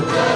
Lord.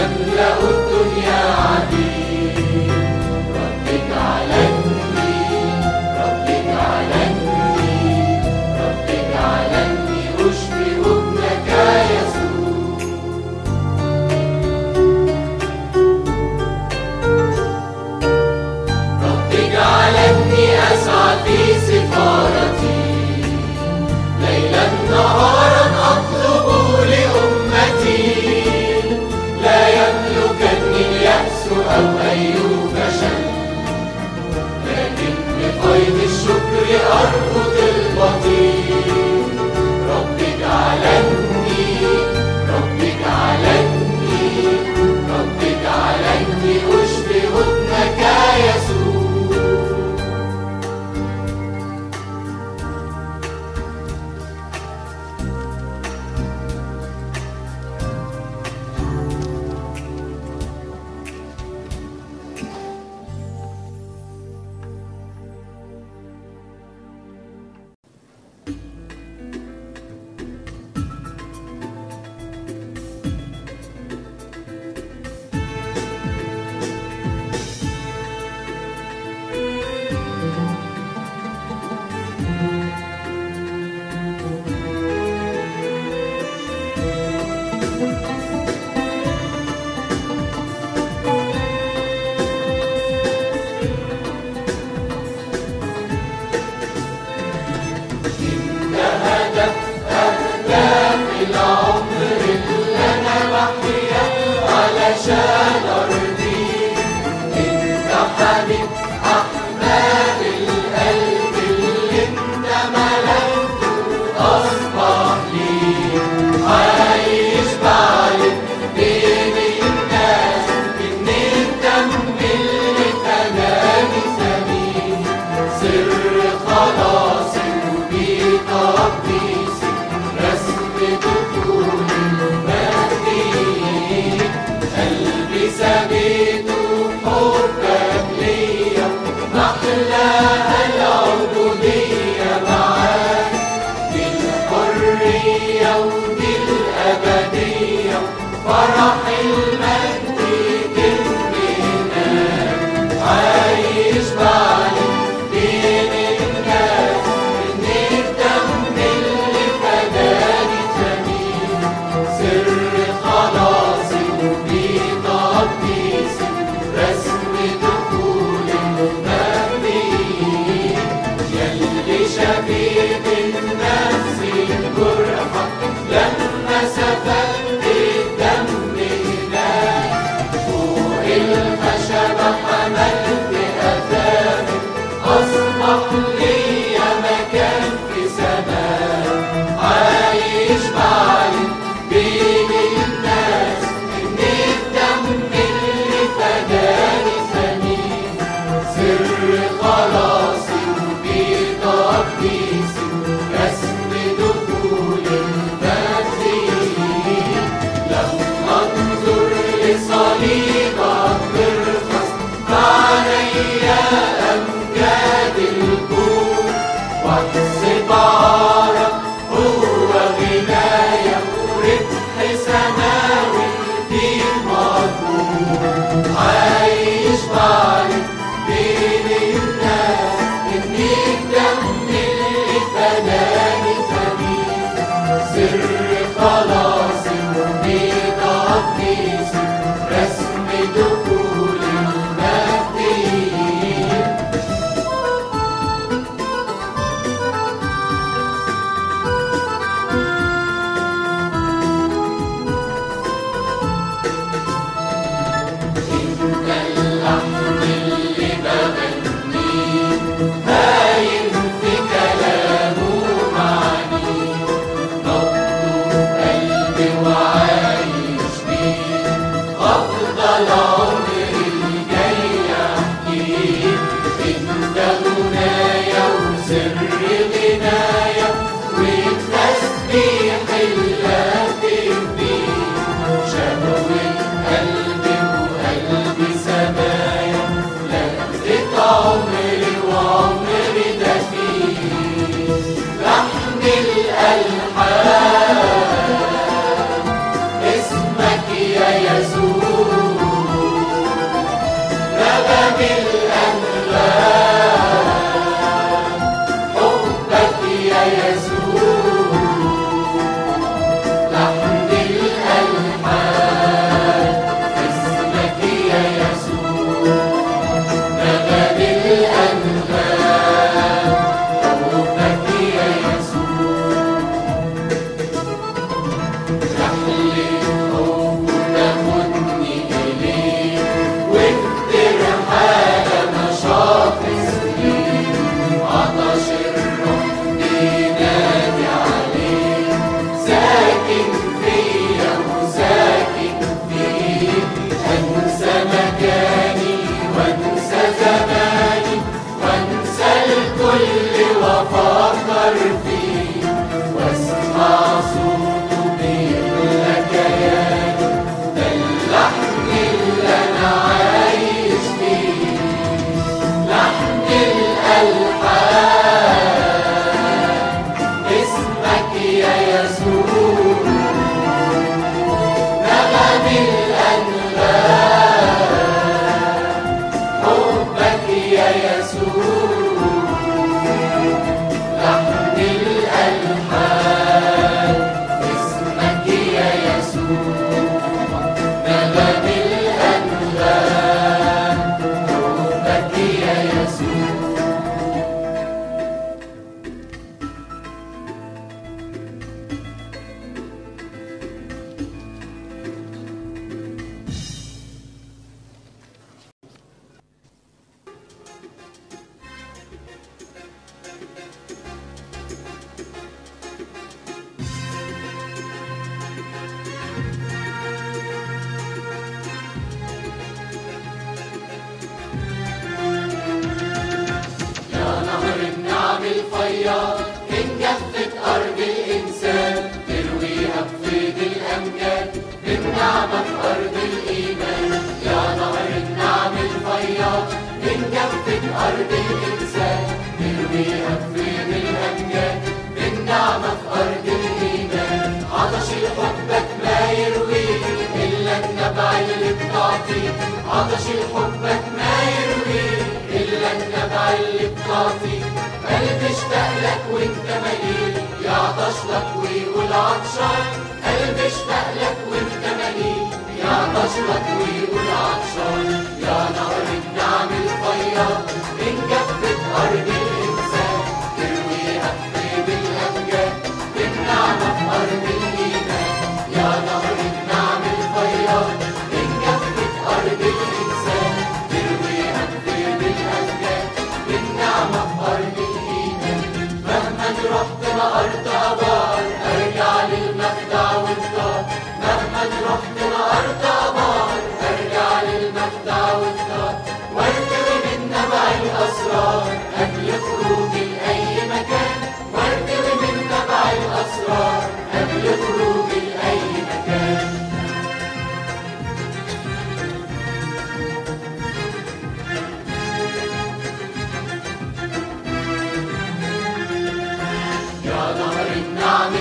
يملأ الدنيا لشفيق النفس الجرحى لما سفكت الدم لا. فوق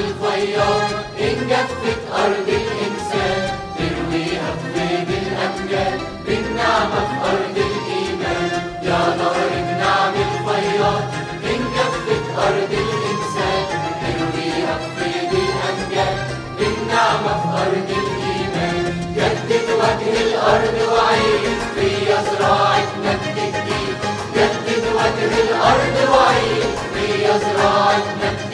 الخيار إن جفت أرض الإنسان ترويها بطيب الأمجاد بالنعمة في أرض الإيمان. يا نار النعم الخيار إن جفت أرض الإنسان ترويها بطيب الأمجاد بالنعمة في أرض الإيمان. جدد وجه الأرض وعيد في زراعة مجد جديد جدد وجه الأرض وعيد في زراعة مجد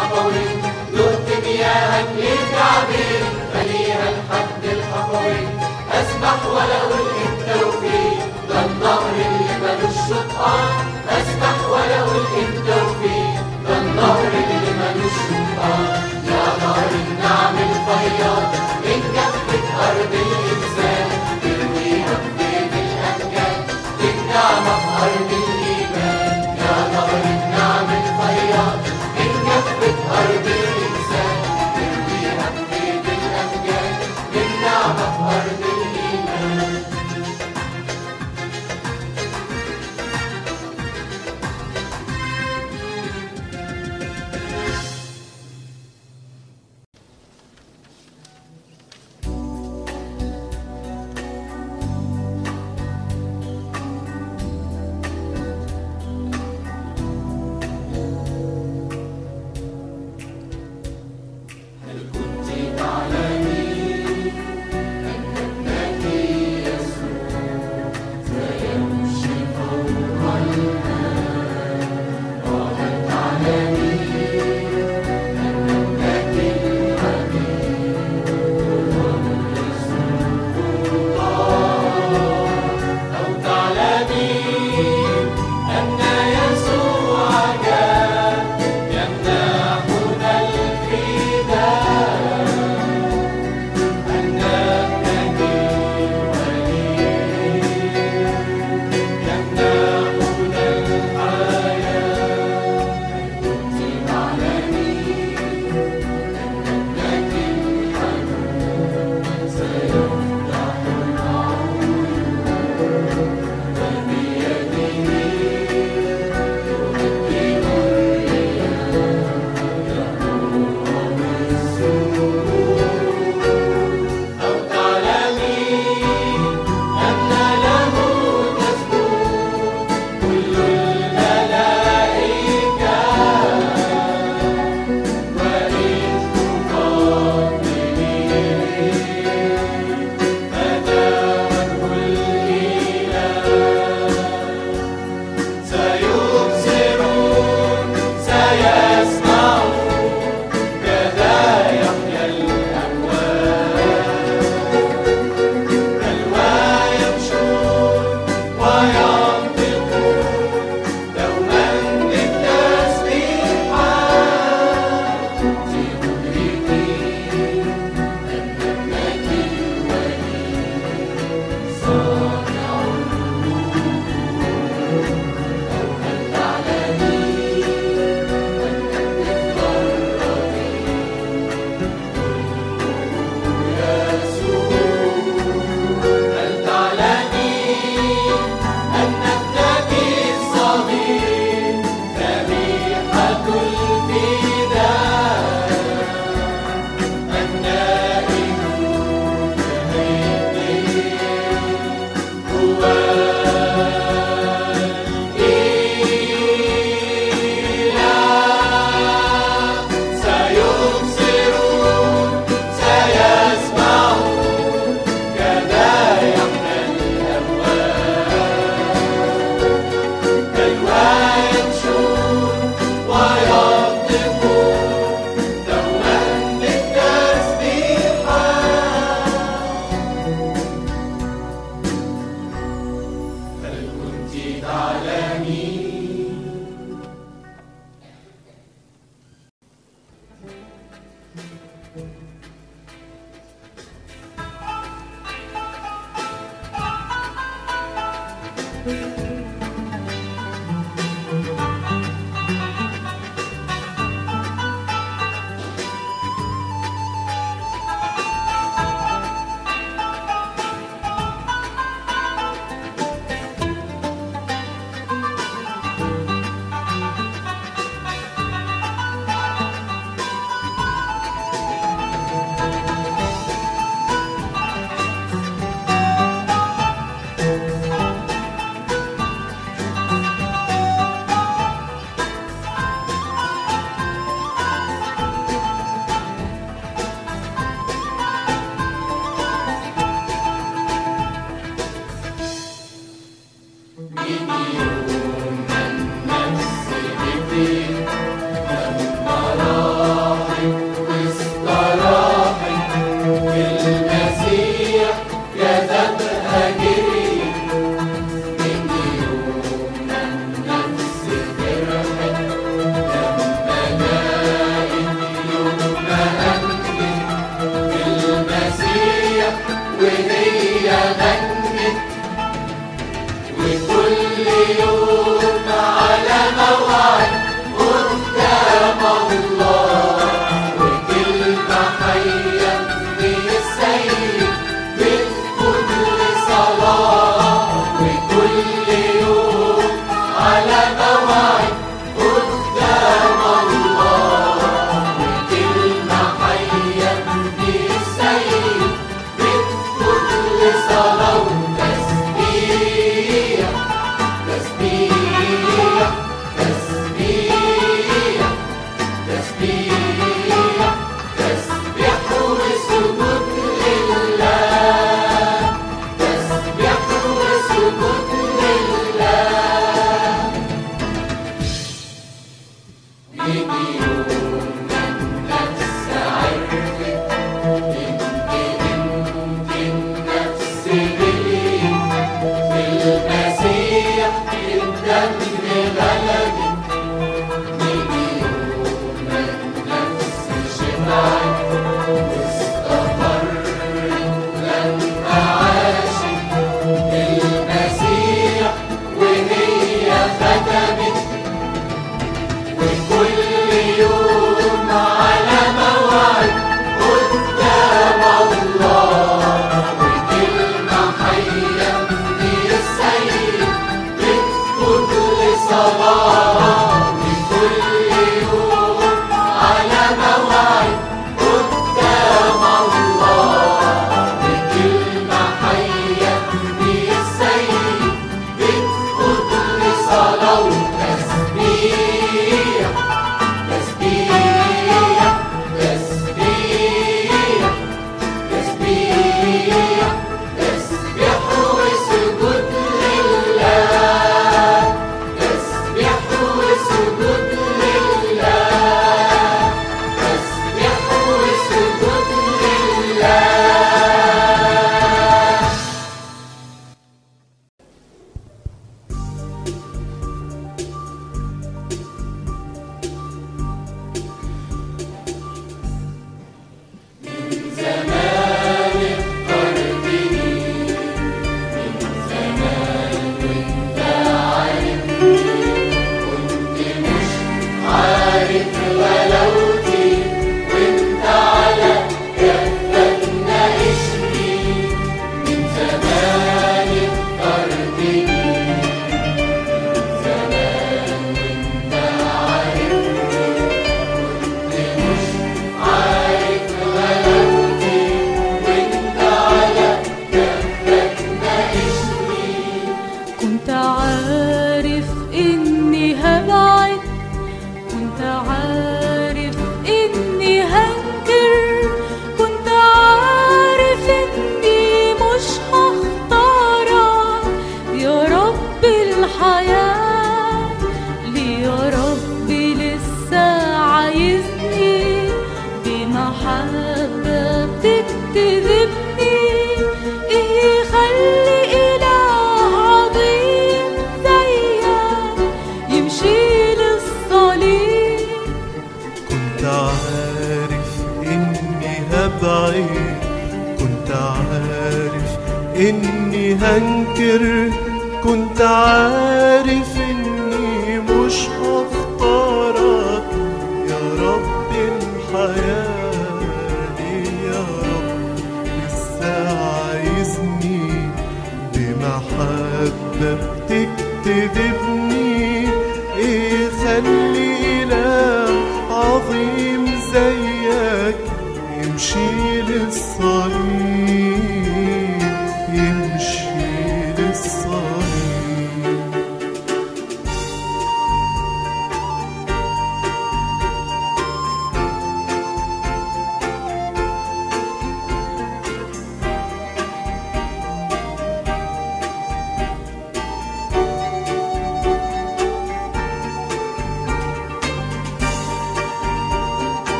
الحطوي ذهت مياها للتعبير مليها الحد الحطوي التوفيق ده النهر اللي ملوش شطآن أسبح وله التوفيق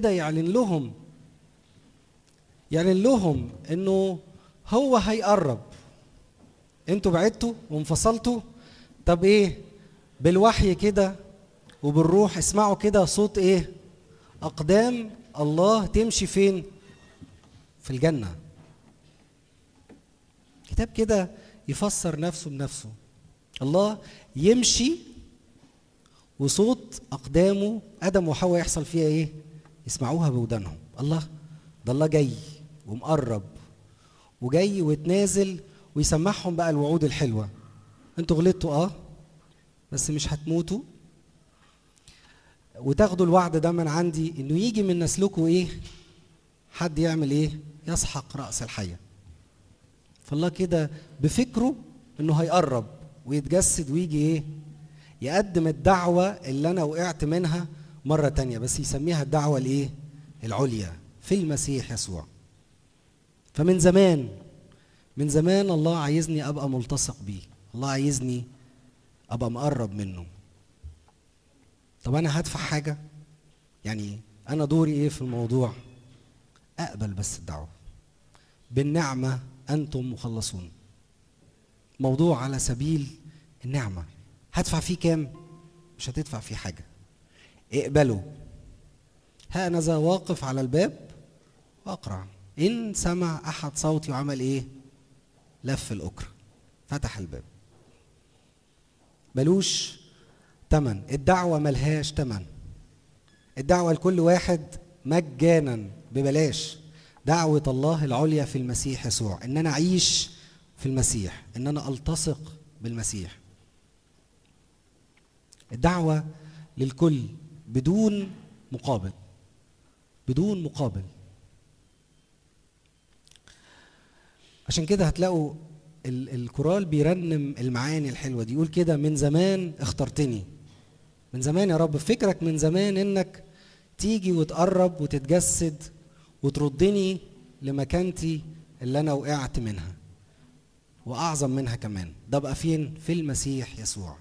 كده يعلن لهم. يعلن لهم إنه هو هيقرب. أنتوا بعدتوا وانفصلتوا. طب إيه؟ بالوحي كده وبالروح اسمعوا كده صوت إيه؟ أقدام الله تمشي فين؟ في الجنة. كتاب كده يفسر نفسه بنفسه. الله يمشي وصوت أقدامه آدم وحواء يحصل فيها إيه؟ يسمعوها بودانهم. الله ده الله جاي ومقرب وجاي وتنازل ويسمعهم بقى الوعود الحلوة. أنتوا غلطتوا آه بس مش هتموتوا. وتاخدوا الوعد ده من عندي إنه يجي من نسلكم إيه؟ حد يعمل إيه؟ يسحق رأس الحية. فالله كده بفكره إنه هيقرب ويتجسد ويجي إيه؟ يقدم الدعوة اللي أنا وقعت منها مرة تانية بس يسميها الدعوة الإيه؟ العليا في المسيح يسوع. فمن زمان من زمان الله عايزني أبقى ملتصق بيه. الله عايزني أبقى مقرب منه. طب أنا هدفع حاجة؟ يعني أنا دوري إيه في الموضوع؟ أقبل بس الدعوة. بالنعمة أنتم مخلصون. موضوع على سبيل النعمة. هدفع فيه كام؟ مش هتدفع فيه حاجة. اقبله ها أنا ذا واقف على الباب وأقرع إن سمع أحد صوتي وعمل إيه؟ لف الأكرة فتح الباب. ملوش تمن. الدعوة ملهاش تمن. الدعوة لكل واحد مجانا ببلاش. دعوة الله العليا في المسيح يسوع. إن أنا أعيش في المسيح. إن أنا ألتصق بالمسيح. الدعوة للكل بدون مقابل. بدون مقابل. عشان كده هتلاقوا ال- الكورال بيرنم المعاني الحلوة دي. يقول كده من زمان اخترتني. من زمان يا رب فكرك من زمان إنك تيجي وتقرب وتتجسد وتردني لمكانتي اللي أنا وقعت منها وأعظم منها كمان. ده بقى فين؟ في المسيح يسوع.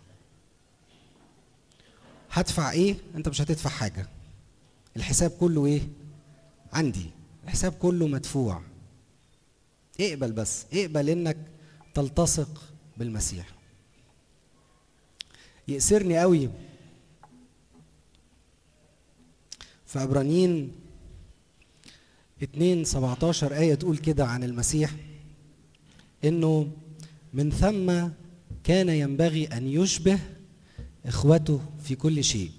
هدفع إيه؟ أنت مش هتدفع حاجة. الحساب كله إيه؟ عندي. الحساب كله مدفوع. اقبل بس. اقبل إنك تلتصق بالمسيح. يأسرني قوي. في عبرانيين 2 17 آية تقول كده عن المسيح. إنه من ثم كان ينبغي أن يشبه إخوته في كل شيء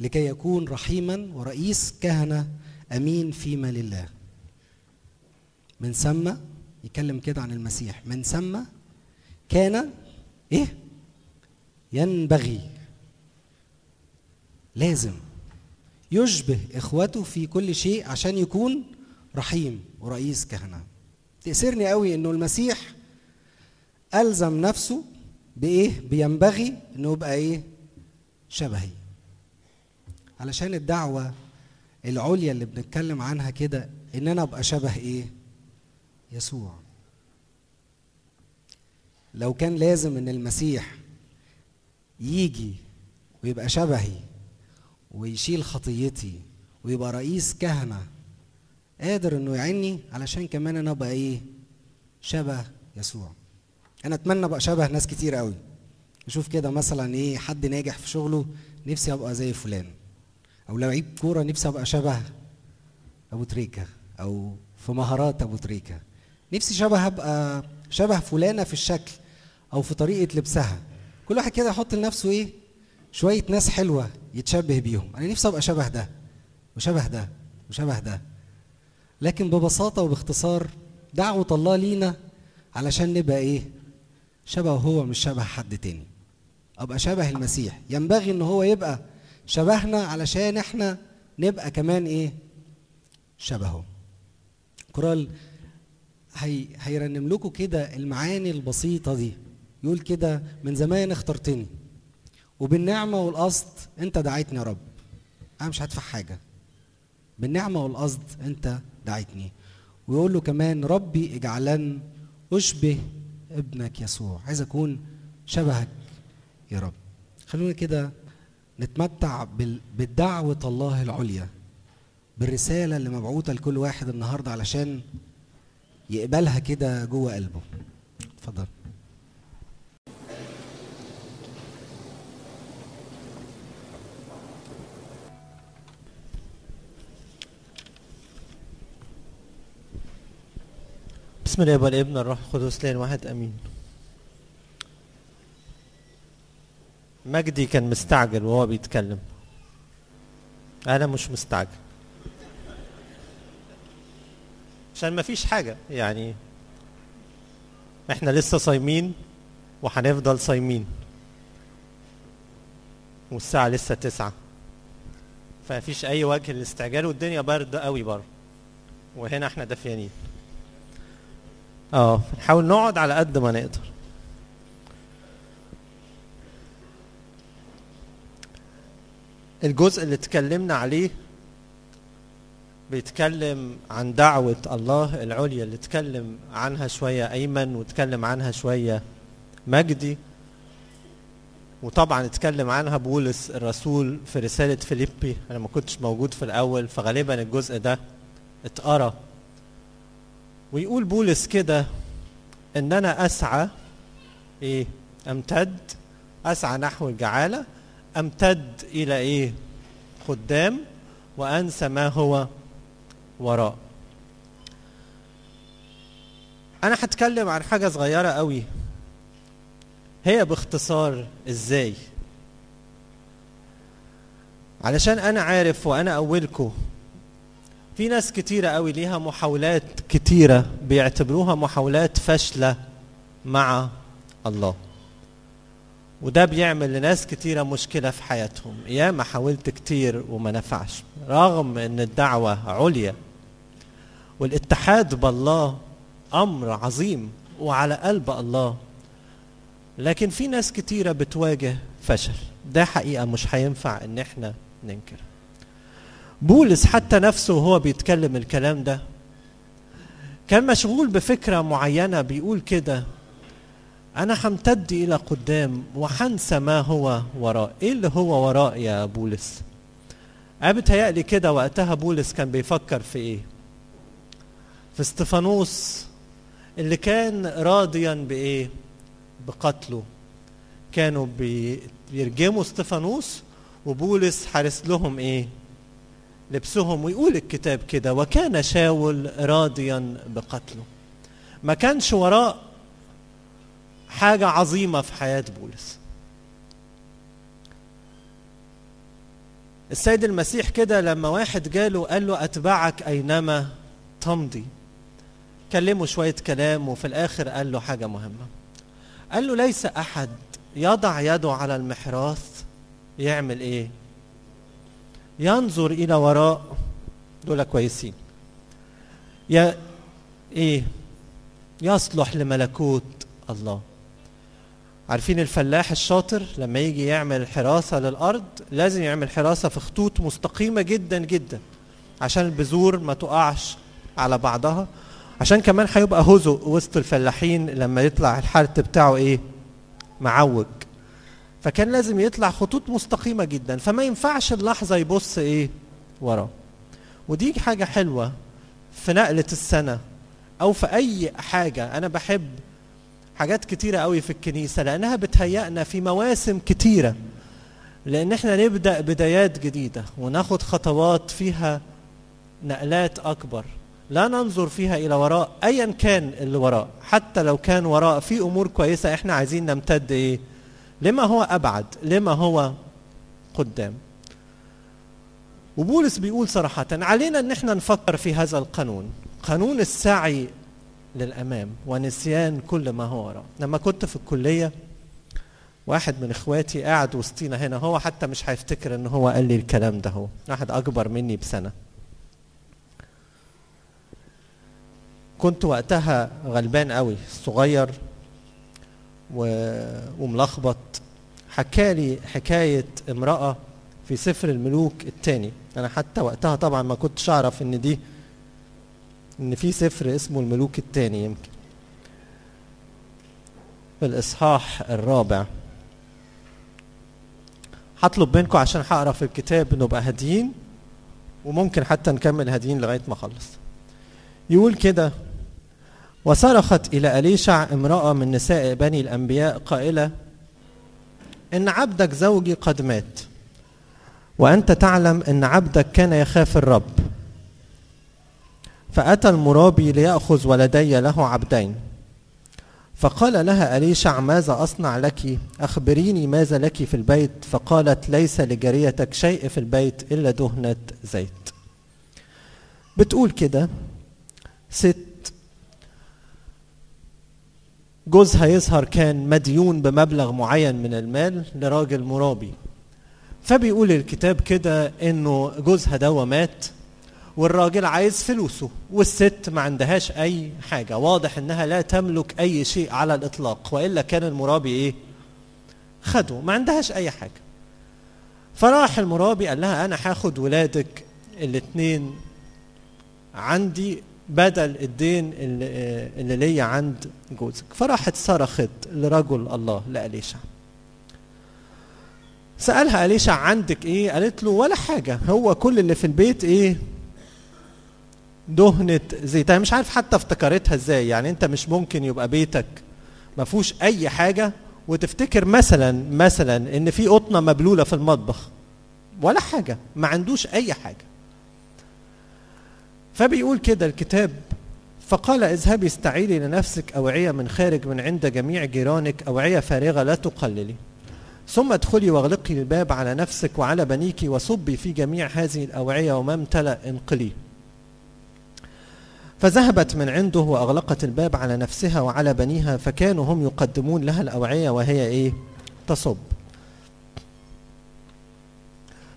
لكي يكون رحيما ورئيس كهنة أمين فيما لله من ثم يتكلم كده عن المسيح من ثم كان إيه؟ ينبغي لازم يشبه إخوته في كل شيء عشان يكون رحيم ورئيس كهنة. تأسرني قوي إنه المسيح ألزم نفسه بإيه؟ بينبغي إنه يبقى إيه؟ شبهي. علشان الدعوة العليا اللي بنتكلم عنها كده إن أنا أبقى شبه إيه؟ يسوع. لو كان لازم إن المسيح يجي ويبقى شبهي ويشيل خطيتي ويبقى رئيس كهنة قادر إنه يعني علشان كمان أنا أبقى إيه؟ شبه يسوع. أنا أتمنى أبقى شبه ناس كتير قوي. أشوف كده مثلا إيه حد ناجح في شغله نفسي أبقى زي فلان. أو لعيب كورة نفسي أبقى شبه أبو تريكة. أو في مهارات أبو تريكة. نفسي شبه أبقى شبه فلانة في الشكل أو في طريقة لبسها. كل واحد كده يحط لنفسه إيه شوية ناس حلوة يتشبه بيهم. أنا نفسي أبقى شبه ده وشبه ده وشبه ده. لكن ببساطة وباختصار دعوة الله لينا علشان نبقى إيه شبهه هو مش شبه حد تاني. أبقى شبه المسيح. ينبغي إن هو يبقى شبهنا علشان إحنا نبقى كمان إيه؟ شبهه كورال هي هيرنم لكم كده المعاني البسيطة دي. يقول كده من زمان اخترتني وبالنعمة والقصد أنت دعيتني يا رب. أنا مش هدفع حاجة. بالنعمة والقصد أنت دعيتني. ويقول له كمان ربي اجعلن أشبه ابنك يسوع. عايز أكون شبهك يا رب. خلونا كده نتمتع بال- بالدعوة الله العليا بالرسالة اللي مبعوثة لكل واحد النهاردة علشان يقبلها كده جوه قلبه. اتفضل. بسم الله والابن الروح القدس لين واحد آمين. مجدي كان مستعجل وهو بيتكلم. أنا مش مستعجل. عشان ما فيش حاجة يعني إحنا لسه صايمين وهنفضل صايمين. والساعة لسه تسعة. فمفيش أي وجه للاستعجال والدنيا برد قوي بره وهنا إحنا دافيانين. آه نحاول نقعد على قد ما نقدر. الجزء اللي اتكلمنا عليه بيتكلم عن دعوة الله العليا اللي اتكلم عنها شوية أيمن واتكلم عنها شوية مجدي. وطبعا اتكلم عنها بولس الرسول في رسالة فيليبي أنا ما كنتش موجود في الأول فغالبا الجزء ده اتقرأ. ويقول بولس كده إن أنا أسعى إيه؟ أمتد أسعى نحو الجعالة أمتد إلى إيه؟ قدام وأنسى ما هو وراء. أنا هتكلم عن حاجة صغيرة قوي. هي باختصار إزاي؟ علشان أنا عارف وأنا أولكم في ناس كتيرة قوي ليها محاولات كتيرة بيعتبروها محاولات فاشلة مع الله. وده بيعمل لناس كتيرة مشكلة في حياتهم. ياما حاولت كتير وما نفعش رغم إن الدعوة عليا. والاتحاد بالله أمر عظيم وعلى قلب الله. لكن في ناس كتيرة بتواجه فشل. ده حقيقة مش هينفع إن إحنا ننكر. بولس حتى نفسه وهو بيتكلم الكلام ده. كان مشغول بفكرة معينة بيقول كده أنا همتد إلى قدام وهنسى ما هو وراء. إيه اللي هو وراء يا بولس؟ أنا بتهيألي كده وقتها بولس كان بيفكر في إيه؟ في استفانوس اللي كان راضيا بإيه؟ بقتله. كانوا بي- بيرجموا استفانوس وبولس حارس لهم إيه؟ لبسهم ويقول الكتاب كده وكان شاول راضيا بقتله. ما كانش وراء حاجة عظيمة في حياة بولس. السيد المسيح كده لما واحد جاله قال له أتبعك أينما تمضي. كلمه شوية كلام وفي الآخر قال له حاجة مهمة. قال له ليس أحد يضع يده على المحراث يعمل إيه؟ ينظر إلى وراء دول كويسين. يا إيه؟ يصلح لملكوت الله. عارفين الفلاح الشاطر لما يجي يعمل حراسة للأرض لازم يعمل حراسة في خطوط مستقيمة جدا جدا عشان البذور ما تقعش على بعضها. عشان كمان هيبقى هزء وسط الفلاحين لما يطلع الحرث بتاعه إيه؟ معوج. فكان لازم يطلع خطوط مستقيمة جدا. فما ينفعش اللحظة يبص إيه؟ وراه. ودي حاجة حلوة في نقلة السنة أو في أي حاجة. أنا بحب حاجات كتيرة قوي في الكنيسة لأنها بتهيأنا في مواسم كتيرة. لأن إحنا نبدأ بدايات جديدة وناخد خطوات فيها نقلات أكبر. لا ننظر فيها إلى وراء أيا كان اللي وراء. حتى لو كان وراء في أمور كويسة إحنا عايزين نمتد إيه؟ لما هو أبعد لما هو قدام. وبولس بيقول صراحة علينا إن إحنا نفكر في هذا القانون. قانون السعي للأمام ونسيان كل ما هو وراء لما كنت في الكلية واحد من إخواتي قاعد وسطينا هنا هو حتى مش هيفتكر إن هو قال لي الكلام ده هو. واحد أكبر مني بسنة. كنت وقتها غلبان قوي صغير. وملخبط. حكالي حكاية امرأة في سفر الملوك الثاني أنا حتى وقتها طبعا ما كنتش أعرف إن دي إن في سفر اسمه الملوك الثاني يمكن. في الإصحاح الرابع. هطلب منكم عشان هقرأ في الكتاب نبقى هاديين وممكن حتى نكمل هاديين لغاية ما أخلص. يقول كده وصرخت إلى أليشع امرأة من نساء بني الأنبياء قائلة إن عبدك زوجي قد مات وأنت تعلم إن عبدك كان يخاف الرب. فأتى المرابي ليأخذ ولدي له عبدين. فقال لها أليشع ماذا أصنع لك؟ أخبريني ماذا لك في البيت. فقالت ليس لجاريتك شيء في البيت إلا دهنة زيت. بتقول كده ست جوزها يظهر كان مديون بمبلغ معين من المال لراجل مرابي. فبيقول الكتاب كده إنه جوزها ده مات والراجل عايز فلوسه والست ما عندهاش أي حاجة. واضح إنها لا تملك أي شيء على الإطلاق وإلا كان المرابي إيه؟ خده ما عندهاش أي حاجة. فراح المرابي قال لها أنا هاخد ولادك الاثنين عندي بدل الدين اللي, اللي ليا عند جوزك. فراحت صرخت لرجل الله لأليشع سألها أليشع عندك إيه؟ قالت له ولا حاجة. هو كل اللي في البيت إيه؟ دهنة زيت. أنا مش عارف حتى افتكرتها إزاي. يعني أنت مش ممكن يبقى بيتك ما فيهوش أي حاجة. وتفتكر مثلا مثلا إن في قطنة مبلولة في المطبخ. ولا حاجة. ما عندوش أي حاجة. فبيقول كده الكتاب فقال اذهبي استعيري لنفسك أوعية من خارج من عند جميع جيرانك أوعية فارغة لا تقللي. ثم ادخلي واغلقي الباب على نفسك وعلى بنيك وصبي في جميع هذه الأوعية وما امتلأ انقليه فذهبت من عنده وأغلقت الباب على نفسها وعلى بنيها فكانوا هم يقدمون لها الأوعية وهي إيه؟ تصب.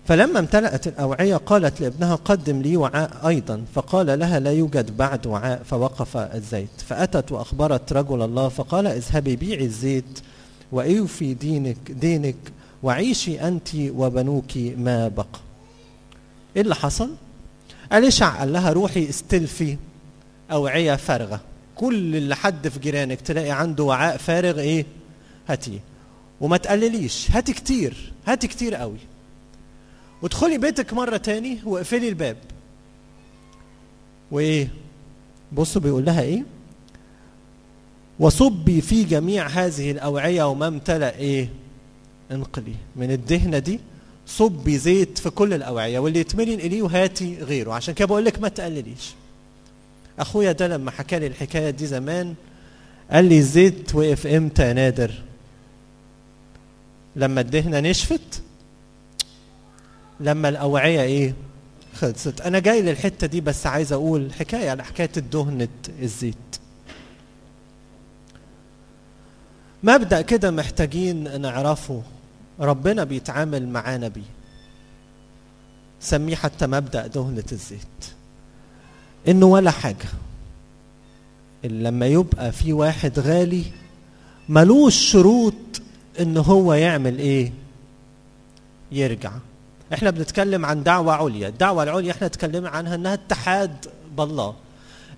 فلما امتلأت الأوعية قالت لابنها قدم لي وعاء أيضا فقال لها لا يوجد بعد وعاء فوقف الزيت. فأتت وأخبرت رجل الله فقال اذهبي بيعي الزيت وأوفي دينك دينك وعيشي أنت وبنوك ما بقى. إيه اللي حصل؟ أليشع قال لها روحي استلفي أوعية فارغة. كل اللي حد في جيرانك تلاقي عنده وعاء فارغ إيه؟ هاتيه. وما تقلليش هاتي كتير هاتي كتير قوي. وادخلي بيتك مرة تاني واقفلي الباب. وإيه؟ بصوا بيقول لها إيه؟ وصبي في جميع هذه الأوعية وما امتلأ إيه؟ انقلي. من الدهنة دي صبي زيت في كل الأوعية واللي يتملي انقليه وهاتي غيره. عشان كده بقول لك ما تقلليش. أخويا ده لما حكى لي الحكاية دي زمان قال لي الزيت وقف إمتى يا نادر؟ لما الدهنة نشفت لما الأوعية إيه؟ خلصت. أنا جاي للحتة دي بس عايز أقول حكاية على حكاية الدهنة الزيت. مبدأ كده محتاجين نعرفه. ربنا بيتعامل معانا بيه سميه حتى مبدأ دهنة الزيت. إنه ولا حاجة. إلا لما يبقى في واحد غالي ملوش شروط إن هو يعمل إيه؟ يرجع. إحنا بنتكلم عن دعوة عليا. الدعوة العليا إحنا اتكلمنا عنها انها اتحاد بالله.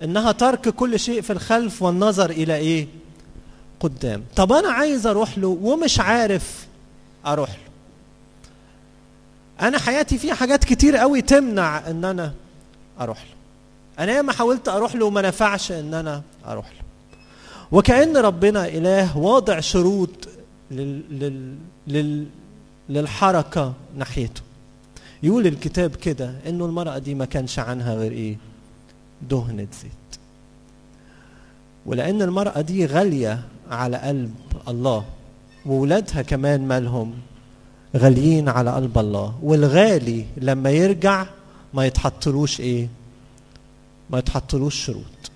انها ترك كل شيء في الخلف والنظر إلى إيه؟ قدام. طب أنا عايز أروح له ومش عارف أروح له. أنا حياتي فيها حاجات كتير قوي تمنع إن أنا أروح له. أنا ياما حاولت أروح له وما نفعش إن أنا أروح له. وكأن ربنا إله واضع شروط لل... لل... لل... للحركة ناحيته. يقول الكتاب كده إنه المرأة دي ما كانش عنها غير إيه؟ دهنة زيت ولأن المرأة دي غالية على قلب الله وولادها كمان مالهم غاليين على قلب الله. والغالي لما يرجع ما يتحطلوش إيه؟ ما يتحطلوش شروط.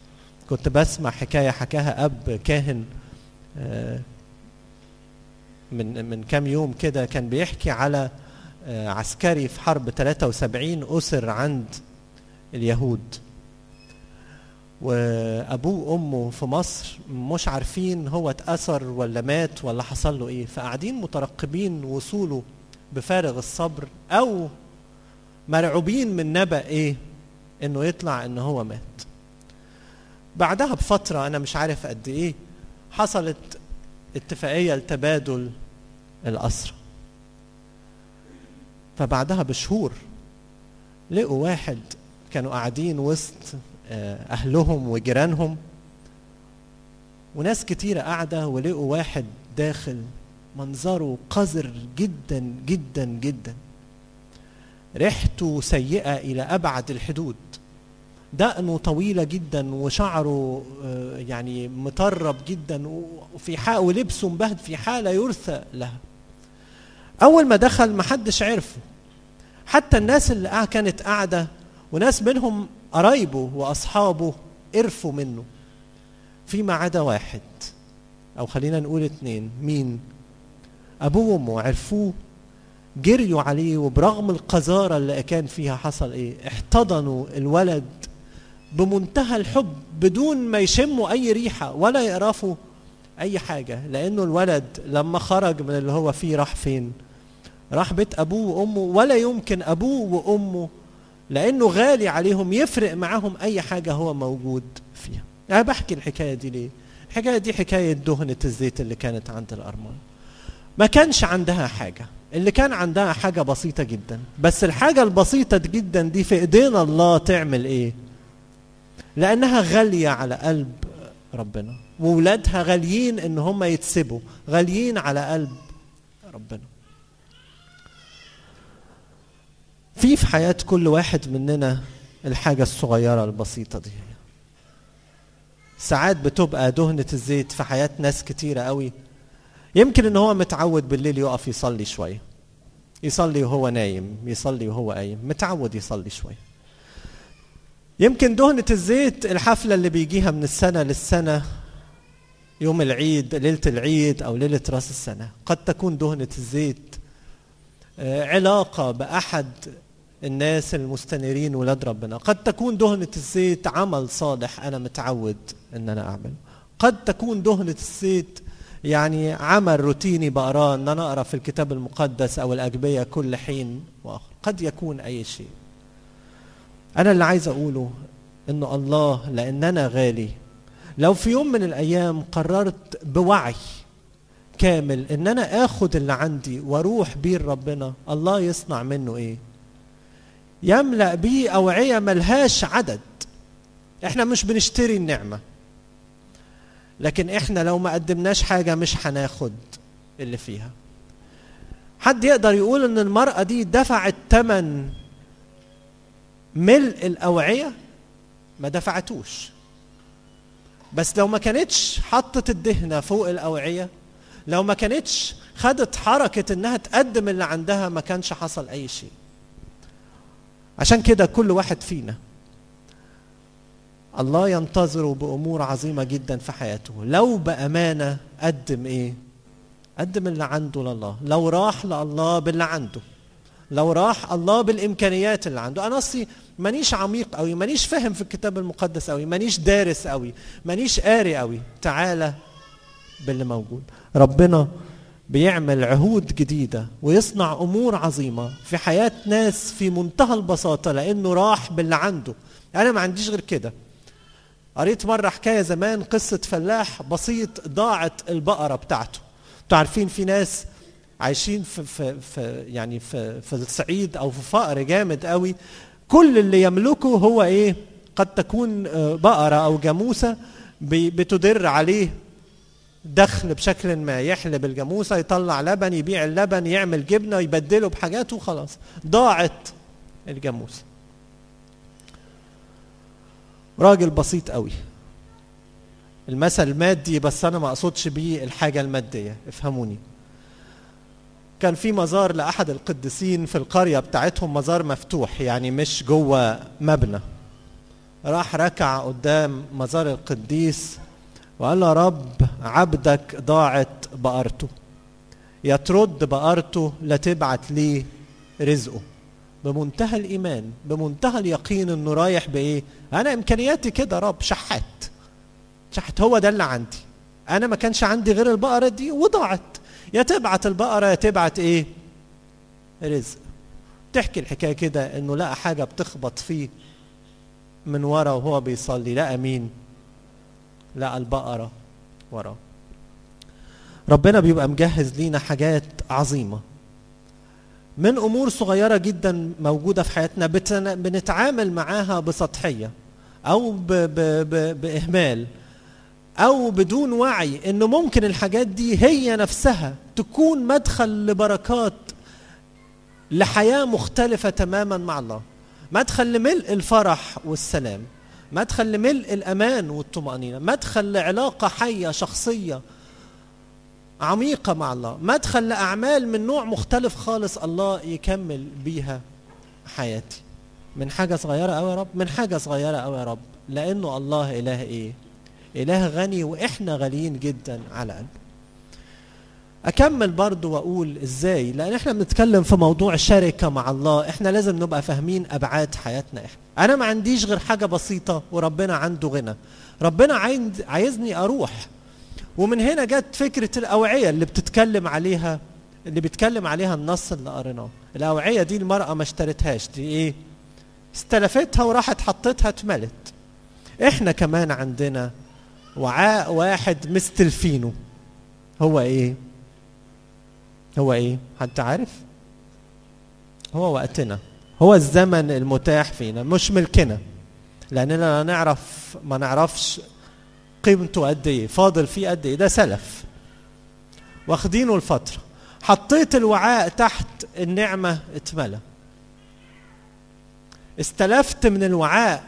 كنت بسمع حكاية حكاها أب كاهن آه من من كام يوم كده كان بيحكي على عسكري في حرب 73 أسر عند اليهود. وأبوه وأمه في مصر مش عارفين هو اتأثر ولا مات ولا حصل له إيه. فقاعدين مترقبين وصوله بفارغ الصبر أو مرعوبين من نبأ إيه؟ إنه يطلع إن هو مات. بعدها بفترة أنا مش عارف قد إيه حصلت اتفاقية لتبادل الأسرى فبعدها بشهور لقوا واحد كانوا قاعدين وسط أهلهم وجيرانهم. وناس كتيرة قاعدة ولقوا واحد داخل منظره قذر جدا جدا جدا. ريحته سيئة إلى أبعد الحدود. دقنه طويلة جدا وشعره يعني مطرب جدا وفي حال ولبسه مبهد في حالة يرثى لها. أول ما دخل محدش عرفه. حتى الناس اللي كانت قاعدة وناس منهم قرايبه وأصحابه عرفوا منه. فيما عدا واحد أو خلينا نقول اتنين مين؟ أبوه وأمه عرفوه جريوا عليه وبرغم القذارة اللي كان فيها حصل إيه؟ احتضنوا الولد بمنتهى الحب بدون ما يشموا أي ريحة ولا يقرفوا أي حاجة لأنه الولد لما خرج من اللي هو فيه راح فين؟ راح بيت أبوه وأمه ولا يمكن أبوه وأمه لأنه غالي عليهم يفرق معاهم أي حاجة هو موجود فيها. أنا بحكي الحكاية دي ليه؟ الحكاية دي حكاية دهنة الزيت اللي كانت عند الارمله ما كانش عندها حاجة. اللي كان عندها حاجة بسيطة جدا. بس الحاجة البسيطة جدا دي في إيدينا الله تعمل إيه؟ لأنها غالية على قلب ربنا. وولادها غاليين إن هم يتسبوا. غاليين على قلب ربنا. في في حياة كل واحد مننا الحاجة الصغيرة البسيطة دي. ساعات بتبقى دهنة الزيت في حياة ناس كتيرة قوي. يمكن إن هو متعود بالليل يقف يصلي شوية. يصلي وهو نايم يصلي وهو قايم. متعود يصلي شوية. يمكن دهنة الزيت الحفلة اللي بيجيها من السنة للسنة يوم العيد ليلة العيد أو ليلة رأس السنة. قد تكون دهنة الزيت آه، علاقة بأحد الناس المستنيرين ولاد ربنا. قد تكون دهنة الزيت عمل صالح أنا متعود أن أنا أعمله قد تكون دهنة الزيت يعني عمل روتيني بقراه أن أنا أقرأ في الكتاب المقدس أو الأجبية كل حين وآخر. قد يكون أي شيء. أنا اللي عايز أقوله إنه الله لأننا غالي. لو في يوم من الأيام قررت بوعي كامل إن أنا آخد اللي عندي وأروح بيه لربنا الله يصنع منه إيه؟ يملأ بيه أوعية ملهاش عدد. إحنا مش بنشتري النعمة. لكن إحنا لو ما قدمناش حاجة مش هناخد اللي فيها. حد يقدر يقول إن المرأة دي دفعت ثمن ملء الأوعية؟ ما دفعتوش. بس لو ما كانتش حطت الدهنة فوق الأوعية لو ما كانتش خدت حركة إنها تقدم اللي عندها ما كانش حصل أي شيء. عشان كده كل واحد فينا الله ينتظره بأمور عظيمة جدا في حياته. لو بأمانة قدم إيه؟ قدم اللي عنده لله. لو راح لله باللي عنده. لو راح لله بالإمكانيات اللي عنده. أنا أصلي مانيش عميق قوي مانيش فاهم في الكتاب المقدس قوي مانيش دارس قوي مانيش قاري قوي تعالى باللي موجود. ربنا بيعمل عهود جديدة ويصنع أمور عظيمة في حياة ناس في منتهى البساطة لأنه راح باللي عنده. أنا ما عنديش غير كده. قريت مرة حكاية زمان قصة فلاح بسيط ضاعت البقرة بتاعته. أنتوا عارفين في ناس عايشين في, في, في يعني في, في الصعيد أو في فقر جامد قوي. كل اللي يملكه هو إيه؟ قد تكون بقرة أو جاموسة بتدر عليه دخل بشكل ما يحلب الجاموسة يطلع لبن يبيع اللبن يعمل جبنة يبدله بحاجات وخلاص. ضاعت الجاموسة راجل بسيط قوي. المثل المادي بس أنا ما أقصدش بيه الحاجة المادية افهموني. كان في مزار لأحد القديسين في القرية بتاعتهم مزار مفتوح يعني مش جوه مبنى. راح ركع قدام مزار القديس وقال له رب عبدك ضاعت بقرته. يا ترد بقرته لا تبعت ليه رزقه. بمنتهى الإيمان بمنتهى اليقين إنه رايح بإيه؟ أنا إمكانياتي كده رب شحات شحات هو ده اللي عندي. أنا ما كانش عندي غير البقرة دي وضاعت. يا تبعت البقرة يا تبعت إيه؟ رزق. تحكي الحكاية كده إنه لقى حاجة بتخبط فيه من ورا وهو بيصلي. لقى مين لقى البقرة وراه ربنا بيبقى مجهز لينا حاجات عظيمة. من أمور صغيرة جدا موجودة في حياتنا بنتعامل معاها بسطحية أو ب ب ب بإهمال أو بدون وعي إنه ممكن الحاجات دي هي نفسها تكون مدخل لبركات لحياة مختلفة تماما مع الله. مدخل لملء الفرح والسلام. مدخل لملء الأمان والطمأنينة مدخل لعلاقة حية شخصية عميقة مع الله مدخل لأعمال من نوع مختلف خالص الله يكمل بيها حياتي. من حاجة صغيرة قوي يا رب؟ من حاجة صغيرة قوي يا رب لأنه الله إله إيه؟ إله غني وإحنا غاليين جدا على قلبه. أكمل برضو وأقول إزاي؟ لأن إحنا بنتكلم في موضوع شركة مع الله. إحنا لازم نبقى فاهمين أبعاد حياتنا إحنا. أنا ما عنديش غير حاجة بسيطة وربنا عنده غنى. ربنا عايزني أروح. ومن هنا جت فكرة الأوعية اللي بتتكلم عليها اللي بيتكلم عليها النص اللي قريناه. الأوعية دي المرأة ما اشترتهاش. دي إيه؟ استلفتها وراحت حطتها اتملت. إحنا كمان عندنا وعاء واحد مستلفينه. هو إيه؟ هو إيه؟ حد عارف؟ هو وقتنا. هو الزمن المتاح فينا مش ملكنا. لأننا لا نعرف ما نعرفش قيمته قد إيه فاضل فيه قد إيه. ده سلف. واخدينه الفترة. حطيت الوعاء تحت النعمة اتملى. استلفت من الوعاء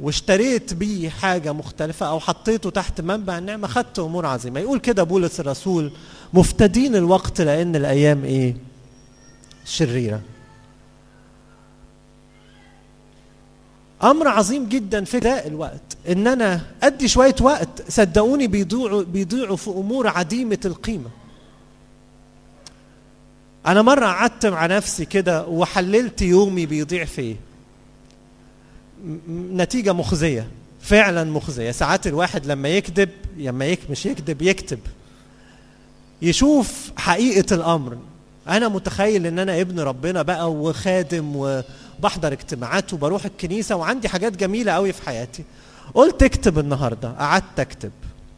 واشتريت بيه حاجة مختلفة أو حطيته تحت منبع النعمة خدت أمور عظيمة. يقول كده بولس الرسول مفتدين الوقت لأن الأيام إيه؟ شريرة. أمر عظيم جدا في ده الوقت. إن أنا أدي شوية وقت صدقوني بيضيعوا بيضيعوا في أمور عديمة القيمة. أنا مرة قعدت مع نفسي كده وحللت يومي بيضيع في إيه نتيجة مخزية فعلا مخزية. ساعات الواحد لما يكذب لما مش يكذب يكتب. يشوف حقيقة الأمر. أنا متخيل إن أنا ابن ربنا بقى وخادم وبحضر اجتماعات وبروح الكنيسة وعندي حاجات جميلة قوي في حياتي. قلت اكتب النهارده. قعدت أكتب.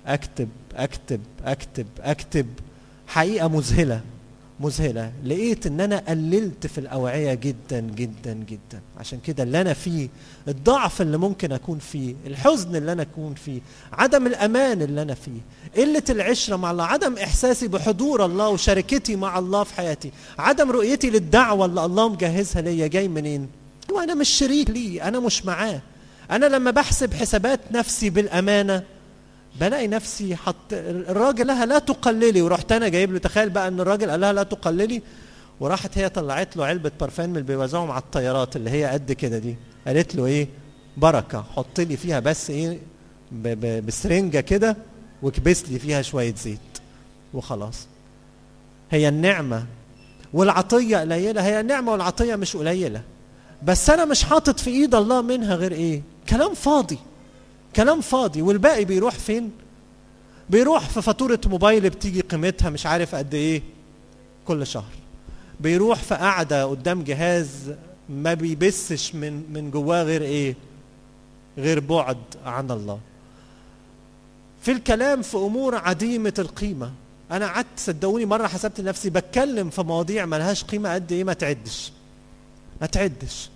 أكتب أكتب أكتب أكتب. حقيقة مذهلة. مذهلة. لقيت إن أنا قللت في الأوعية جدا جدا جدا. عشان كده اللي أنا فيه الضعف اللي ممكن أكون فيه الحزن اللي أنا أكون فيه عدم الأمان اللي أنا فيه قلة العشرة مع الله عدم إحساسي بحضور الله وشركتي مع الله في حياتي عدم رؤيتي للدعوة اللي الله مجهزها ليا جاي منين؟ وأنا مش شريك ليه؟ أنا مش معاه. أنا لما بحسب حسابات نفسي بالأمانة بلاقي نفسي حط الراجل لها لا تقللي ورحت أنا جايب له تخيل بقى إن الراجل قال لها لا تقللي وراحت هي طلعت له علبة برفان من اللي بيوزعهم على الطيارات اللي هي قد كده دي. قالت له إيه؟ بركة حط لي فيها بس إيه؟ ب- ب- بسرنجة كده واكبس لي فيها شوية زيت. وخلاص. هي النعمة. والعطية قليلة. هي النعمة والعطية مش قليلة. بس أنا مش حاطط في إيد الله منها غير إيه؟ كلام فاضي. كلام فاضي والباقي بيروح فين؟ بيروح في فاتورة موبايل بتيجي قيمتها مش عارف قد إيه كل شهر. بيروح في قعدة قدام جهاز ما بيبسش من من جواه غير إيه؟ غير بعد عن الله. في الكلام في أمور عديمة القيمة. أنا قعدت صدقوني مرة حسبت نفسي بتكلم في مواضيع ملهاش قيمة قد إيه ما تعدش. ما تعدش.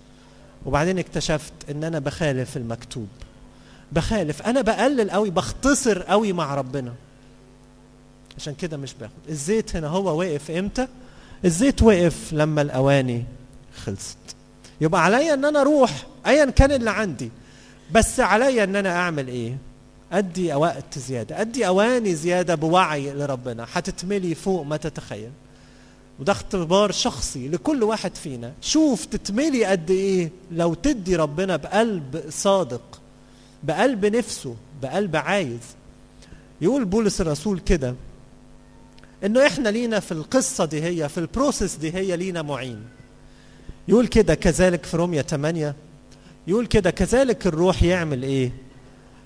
وبعدين اكتشفت إن أنا بخالف المكتوب. بخالف. أنا بقلل قوي بختصر قوي مع ربنا. عشان كده مش باخد. الزيت هنا هو واقف إمتى؟ الزيت وقف لما الأواني خلصت. يبقى عليا إن أنا أروح ايا كان اللي عندي بس عليا إن أنا أعمل إيه؟ أدي وقت زيادة. أدي أواني زيادة بوعي لربنا. هتتملي فوق ما تتخيل. وده اختبار شخصي لكل واحد فينا. شوف تتملي قد إيه لو تدي ربنا بقلب صادق. بقلب نفسه بقلب عايز. يقول بولس الرسول كده إنه إحنا لينا في القصة دي هي في البروسيس دي هي لينا معين. يقول كده كذلك في رومية 8 يقول كده كذلك الروح يعمل إيه؟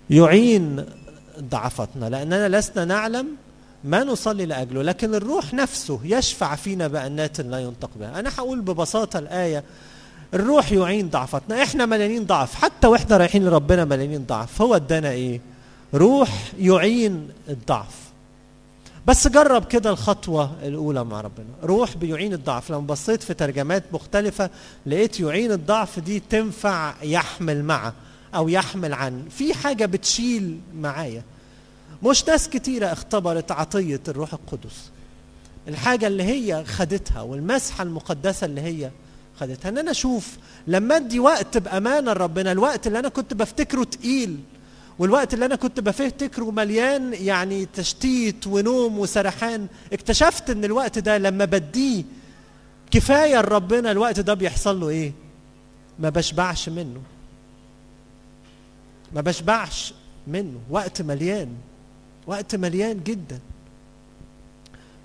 يعين ضعفتنا لأننا لسنا نعلم ما نصلي لأجله لكن الروح نفسه يشفع فينا بأنات لا ينطق بها. أنا هقول ببساطة الآية الروح يعين ضعفتنا إحنا مليانين ضعف. حتى وإحنا رايحين لربنا مليانين ضعف. هو ادانا إيه؟ روح يعين الضعف. بس جرب كده الخطوة الأولى مع ربنا. روح بيعين الضعف. لما بصيت في ترجمات مختلفة لقيت يعين الضعف دي تنفع يحمل مع أو يحمل عن. في حاجة بتشيل معايا. مش ناس كتيرة اختبرت عطية الروح القدس. الحاجة اللي هي خدتها والمسحة المقدسة اللي هي خدتها ان أنا أشوف لما أدي وقت بأمانة لربنا الوقت اللي أنا كنت بفتكره تقيل والوقت اللي أنا كنت بفتكره مليان يعني تشتيت ونوم وسرحان اكتشفت إن الوقت ده لما بديه كفاية لربنا الوقت ده بيحصل له إيه؟ ما بشبعش منه. ما بشبعش منه. وقت مليان. وقت مليان جدا.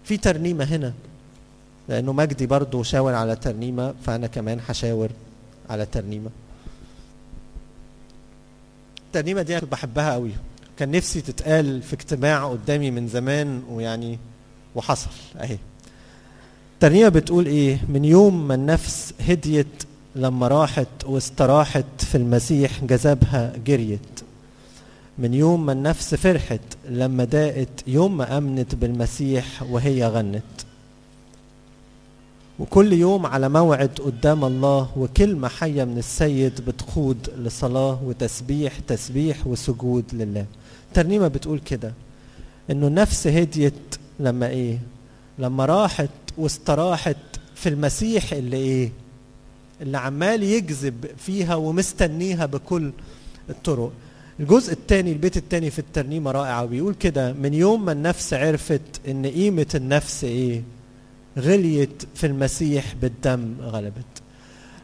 في ترنيمة هنا. لأنه مجدي برضه شاور على ترنيمة فأنا كمان هشاور على ترنيمة. الترنيمة دي كنت بحبها قوي كان نفسي تتقال في اجتماع قدامي من زمان ويعني وحصل أهي. الترنيمة بتقول إيه؟ من يوم ما النفس هديت لما راحت واستراحت في المسيح جذبها جريت. من يوم ما النفس فرحت لما داقت يوم ما أمنت بالمسيح وهي غنت. وكل يوم على موعد قدام الله وكلمة حية من السيد بتقود لصلاة وتسبيح تسبيح وسجود لله. الترنيمة بتقول كده إنه النفس هديت لما إيه؟ لما راحت واستراحت في المسيح اللي إيه؟ اللي عمال يجذب فيها ومستنيها بكل الطرق. الجزء الثاني البيت الثاني في الترنيمة رائع وبيقول كده من يوم ما النفس عرفت إن قيمة النفس إيه؟ غليت في المسيح بالدم غلبت.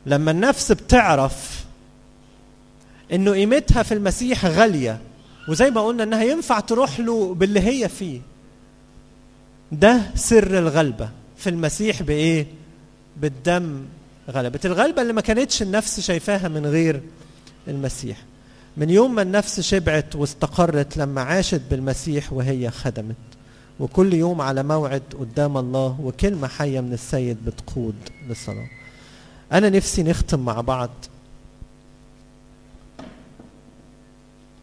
لما النفس بتعرف إنه قيمتها في المسيح غالية وزي ما قلنا إنها ينفع تروح له باللي هي فيه ده سر الغلبة في المسيح بإيه؟ بالدم غلبت. الغلبة اللي ما كانتش النفس شايفاها من غير المسيح. من يوم ما النفس شبعت واستقرت لما عاشت بالمسيح وهي خدمت. وكل يوم على موعد قدام الله وكلمة حية من السيد بتقود للصلاة. أنا نفسي نختم مع بعض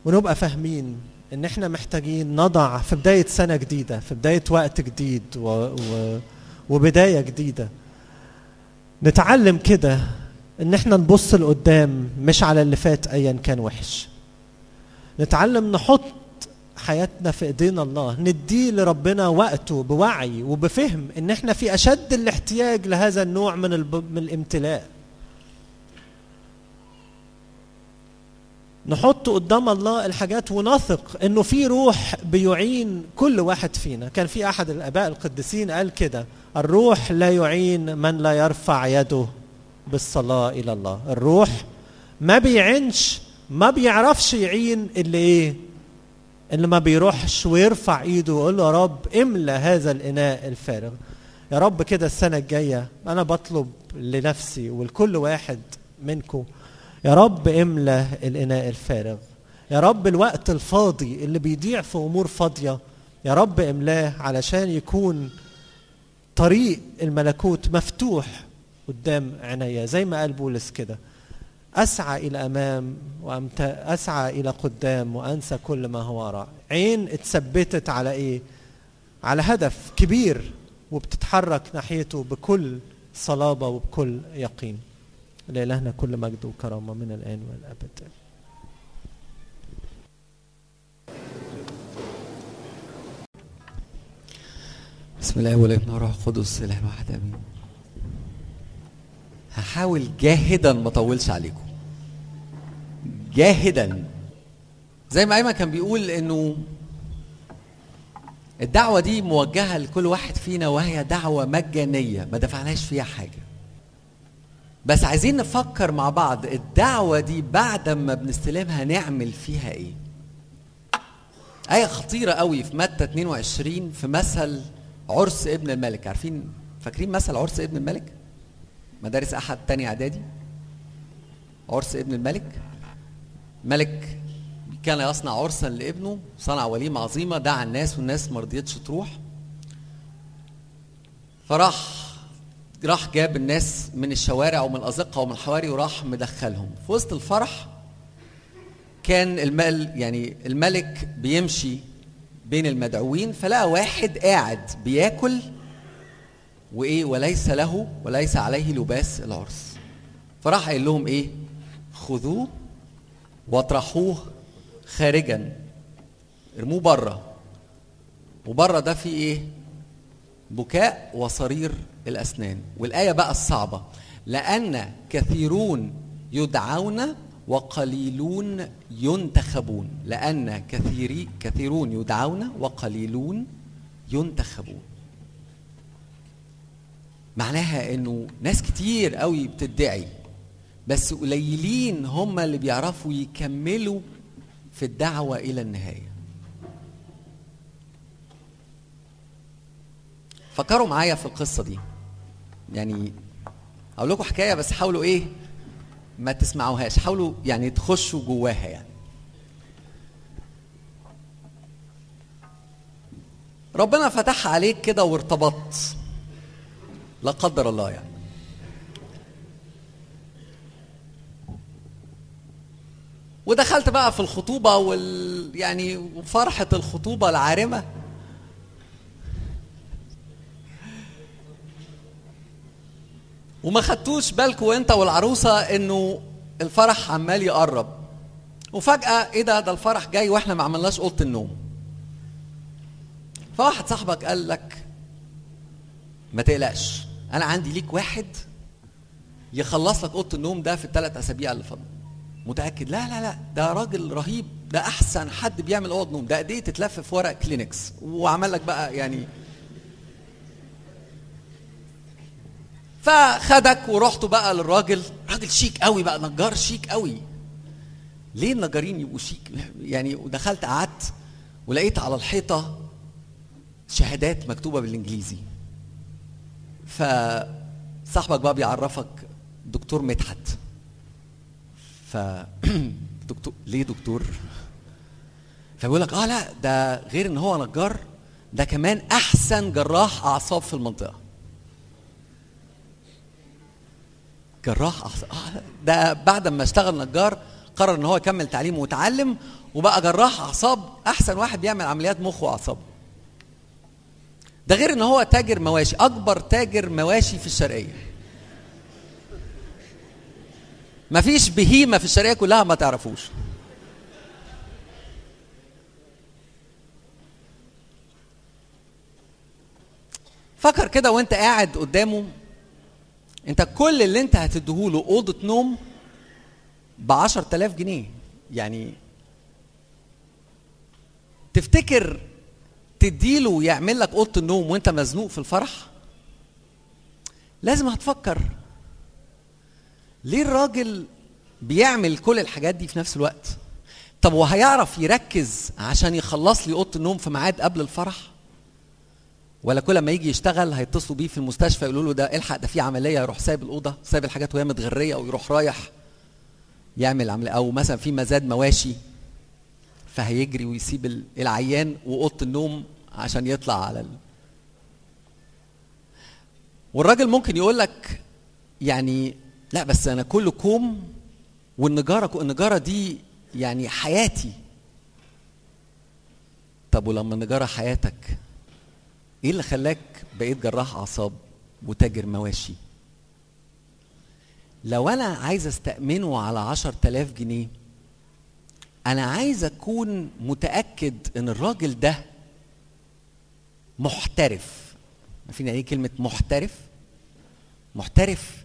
ونبقى فاهمين إن إحنا محتاجين نضع في بداية سنة جديدة في بداية وقت جديد و... و... وبداية جديدة. نتعلم كده إن إحنا نبص لقدام مش على اللي فات ايا كان وحش. نتعلم نحط حياتنا في ايدينا الله نديه لربنا وقته بوعي وبفهم إن إحنا في أشد الاحتياج لهذا النوع من. من الامتلاء. نحط قدام الله الحاجات ونثق إنه في روح بيعين كل واحد فينا. كان في أحد الآباء القديسين قال كده الروح لا يعين من لا يرفع يده بالصلاة إلى الله. الروح ما بيعينش ما بيعرفش يعين اللي إيه؟ اللي ما بيروحش ويرفع إيده ويقول له يا رب املى هذا الإناء الفارغ. يا رب كده السنة الجاية أنا بطلب لنفسي ولكل واحد منكم يا رب املى الإناء الفارغ. يا رب الوقت الفاضي اللي بيضيع في أمور فاضية يا رب املاه علشان يكون طريق الملكوت مفتوح قدام عينيا زي ما قال بولس كده. أسعى إلى أمام وأمت... أسعى إلى قدام وأنسى كل ما هو وراء عين اتثبتت على إيه؟ على هدف كبير وبتتحرك ناحيته بكل صلابة وبكل يقين. لإلهنا كل مجد وكرامه من الآن والأبد. بسم الله والابن والروح القدس إله الواحد آمين. هحاول جاهدا ما اطولش عليكم. جاهدا. زي ما أيمن كان بيقول إنه الدعوة دي موجهة لكل واحد فينا وهي دعوة مجانية ما دفعناش فيها حاجة. بس عايزين نفكر مع بعض الدعوة دي بعد ما بنستلمها نعمل فيها إيه؟ آية خطيرة قوي في متى 22 في مثل عرس ابن الملك. عارفين فاكرين مثل عرس ابن الملك؟ مدارس أحد تاني إعدادي؟ عرس ابن الملك؟ ملك كان يصنع عرسا لابنه صنع وليمة عظيمة دعا الناس والناس ما رضيتش تروح. فراح راح جاب الناس من الشوارع ومن الأزقة ومن الحواري وراح مدخلهم. في وسط الفرح كان المال يعني الملك بيمشي بين المدعوين فلقى واحد قاعد بياكل وإيه وليس له وليس عليه لباس العرس. فراح قايل لهم إيه؟ خذوه واطرحوه خارجا. ارموه بره. وبره ده فيه إيه؟ بكاء وصرير الأسنان. والآية بقى الصعبة. لأن كثيرون يدعون وقليلون ينتخبون. لأن كثيري كثيرون يدعون وقليلون ينتخبون. معناها إنه ناس كتير قوي بتدعي. بس قليلين هم اللي بيعرفوا يكملوا في الدعوة إلى النهاية. فكروا معايا في القصة دي. يعني أقول لكم حكاية بس حاولوا إيه؟ ما تسمعوهاش. حاولوا يعني تخشوا جواها يعني. ربنا فتح عليك كده وارتبطت. لا قدر الله يعني. ودخلت بقى في الخطوبة وال يعني فرحة الخطوبة العارمة. وما خدتوش بالكوا انت والعروسة انه الفرح عمال يقرب. وفجأة إيه ده؟ ده الفرح جاي وإحنا ما عملناش أوضة النوم. فواحد صاحبك قال لك ما تقلقش أنا عندي ليك واحد يخلص لك أوضة النوم ده في الثلاث أسابيع اللي فاضله متأكد؟ لا لا لا. ده راجل رهيب. ده أحسن حد بيعمل أوض نوم. ده ايديه تتلف في ورق كلينكس وعمل لك بقى يعني فخدك ورحتوا بقى للراجل. راجل شيك قوي بقى نجار شيك قوي. ليه النجارين يبقوا شيك؟ يعني ودخلت قعدت ولقيت على الحيطة شهادات مكتوبة بالإنجليزي. فصاحبك بقى بيعرفك دكتور مدحت. ف دكتور ليه دكتور؟ فبيقول لك آه لا ده غير إن هو نجار ده كمان أحسن جراح أعصاب في المنطقة. جراح أعصاب آه ده بعد ما اشتغل نجار قرر إن هو يكمل تعليمه وتعلم وبقى جراح أعصاب أحسن واحد بيعمل عمليات مخ واعصاب ده غير إن هو تاجر مواشي أكبر تاجر مواشي في الشرقية. مفيش بهيمة في الشرقيه كلها ما تعرفوش. فكر كده وانت قاعد قدامه انت كل اللي انت هتديهوله أوضة نوم ب 10000 جنيه. يعني تفتكر تديله يعمل لك أوضة النوم وانت مزنوق في الفرح؟ لازم هتفكر. ليه الراجل بيعمل كل الحاجات دي في نفس الوقت؟ طب وهيعرف يركز عشان يخلص لي أوضة النوم في ميعاد قبل الفرح؟ ولا كل ما يجي يشتغل هيتصلوا بيه في المستشفى يقولوا له ده الحق ده في عملية يروح سايب الأوضة سايب الحاجات وهي متغرية أو يروح رايح يعمل عملية. أو مثلا في مزاد مواشي فهيجري ويسيب العيان وأوضة النوم عشان يطلع على ال... والراجل ممكن يقول لك يعني لا بس أنا كله كوم والنجارة النجارة دي يعني حياتي. طب ولما النجارة حياتك إيه اللي خلاك بقيت جراح أعصاب وتاجر مواشي؟ لو أنا عايز أستأمنه على عشر تلاف جنيه أنا عايز أكون متأكد إن الراجل ده محترف. عارفين يعني إيه كلمة محترف؟ محترف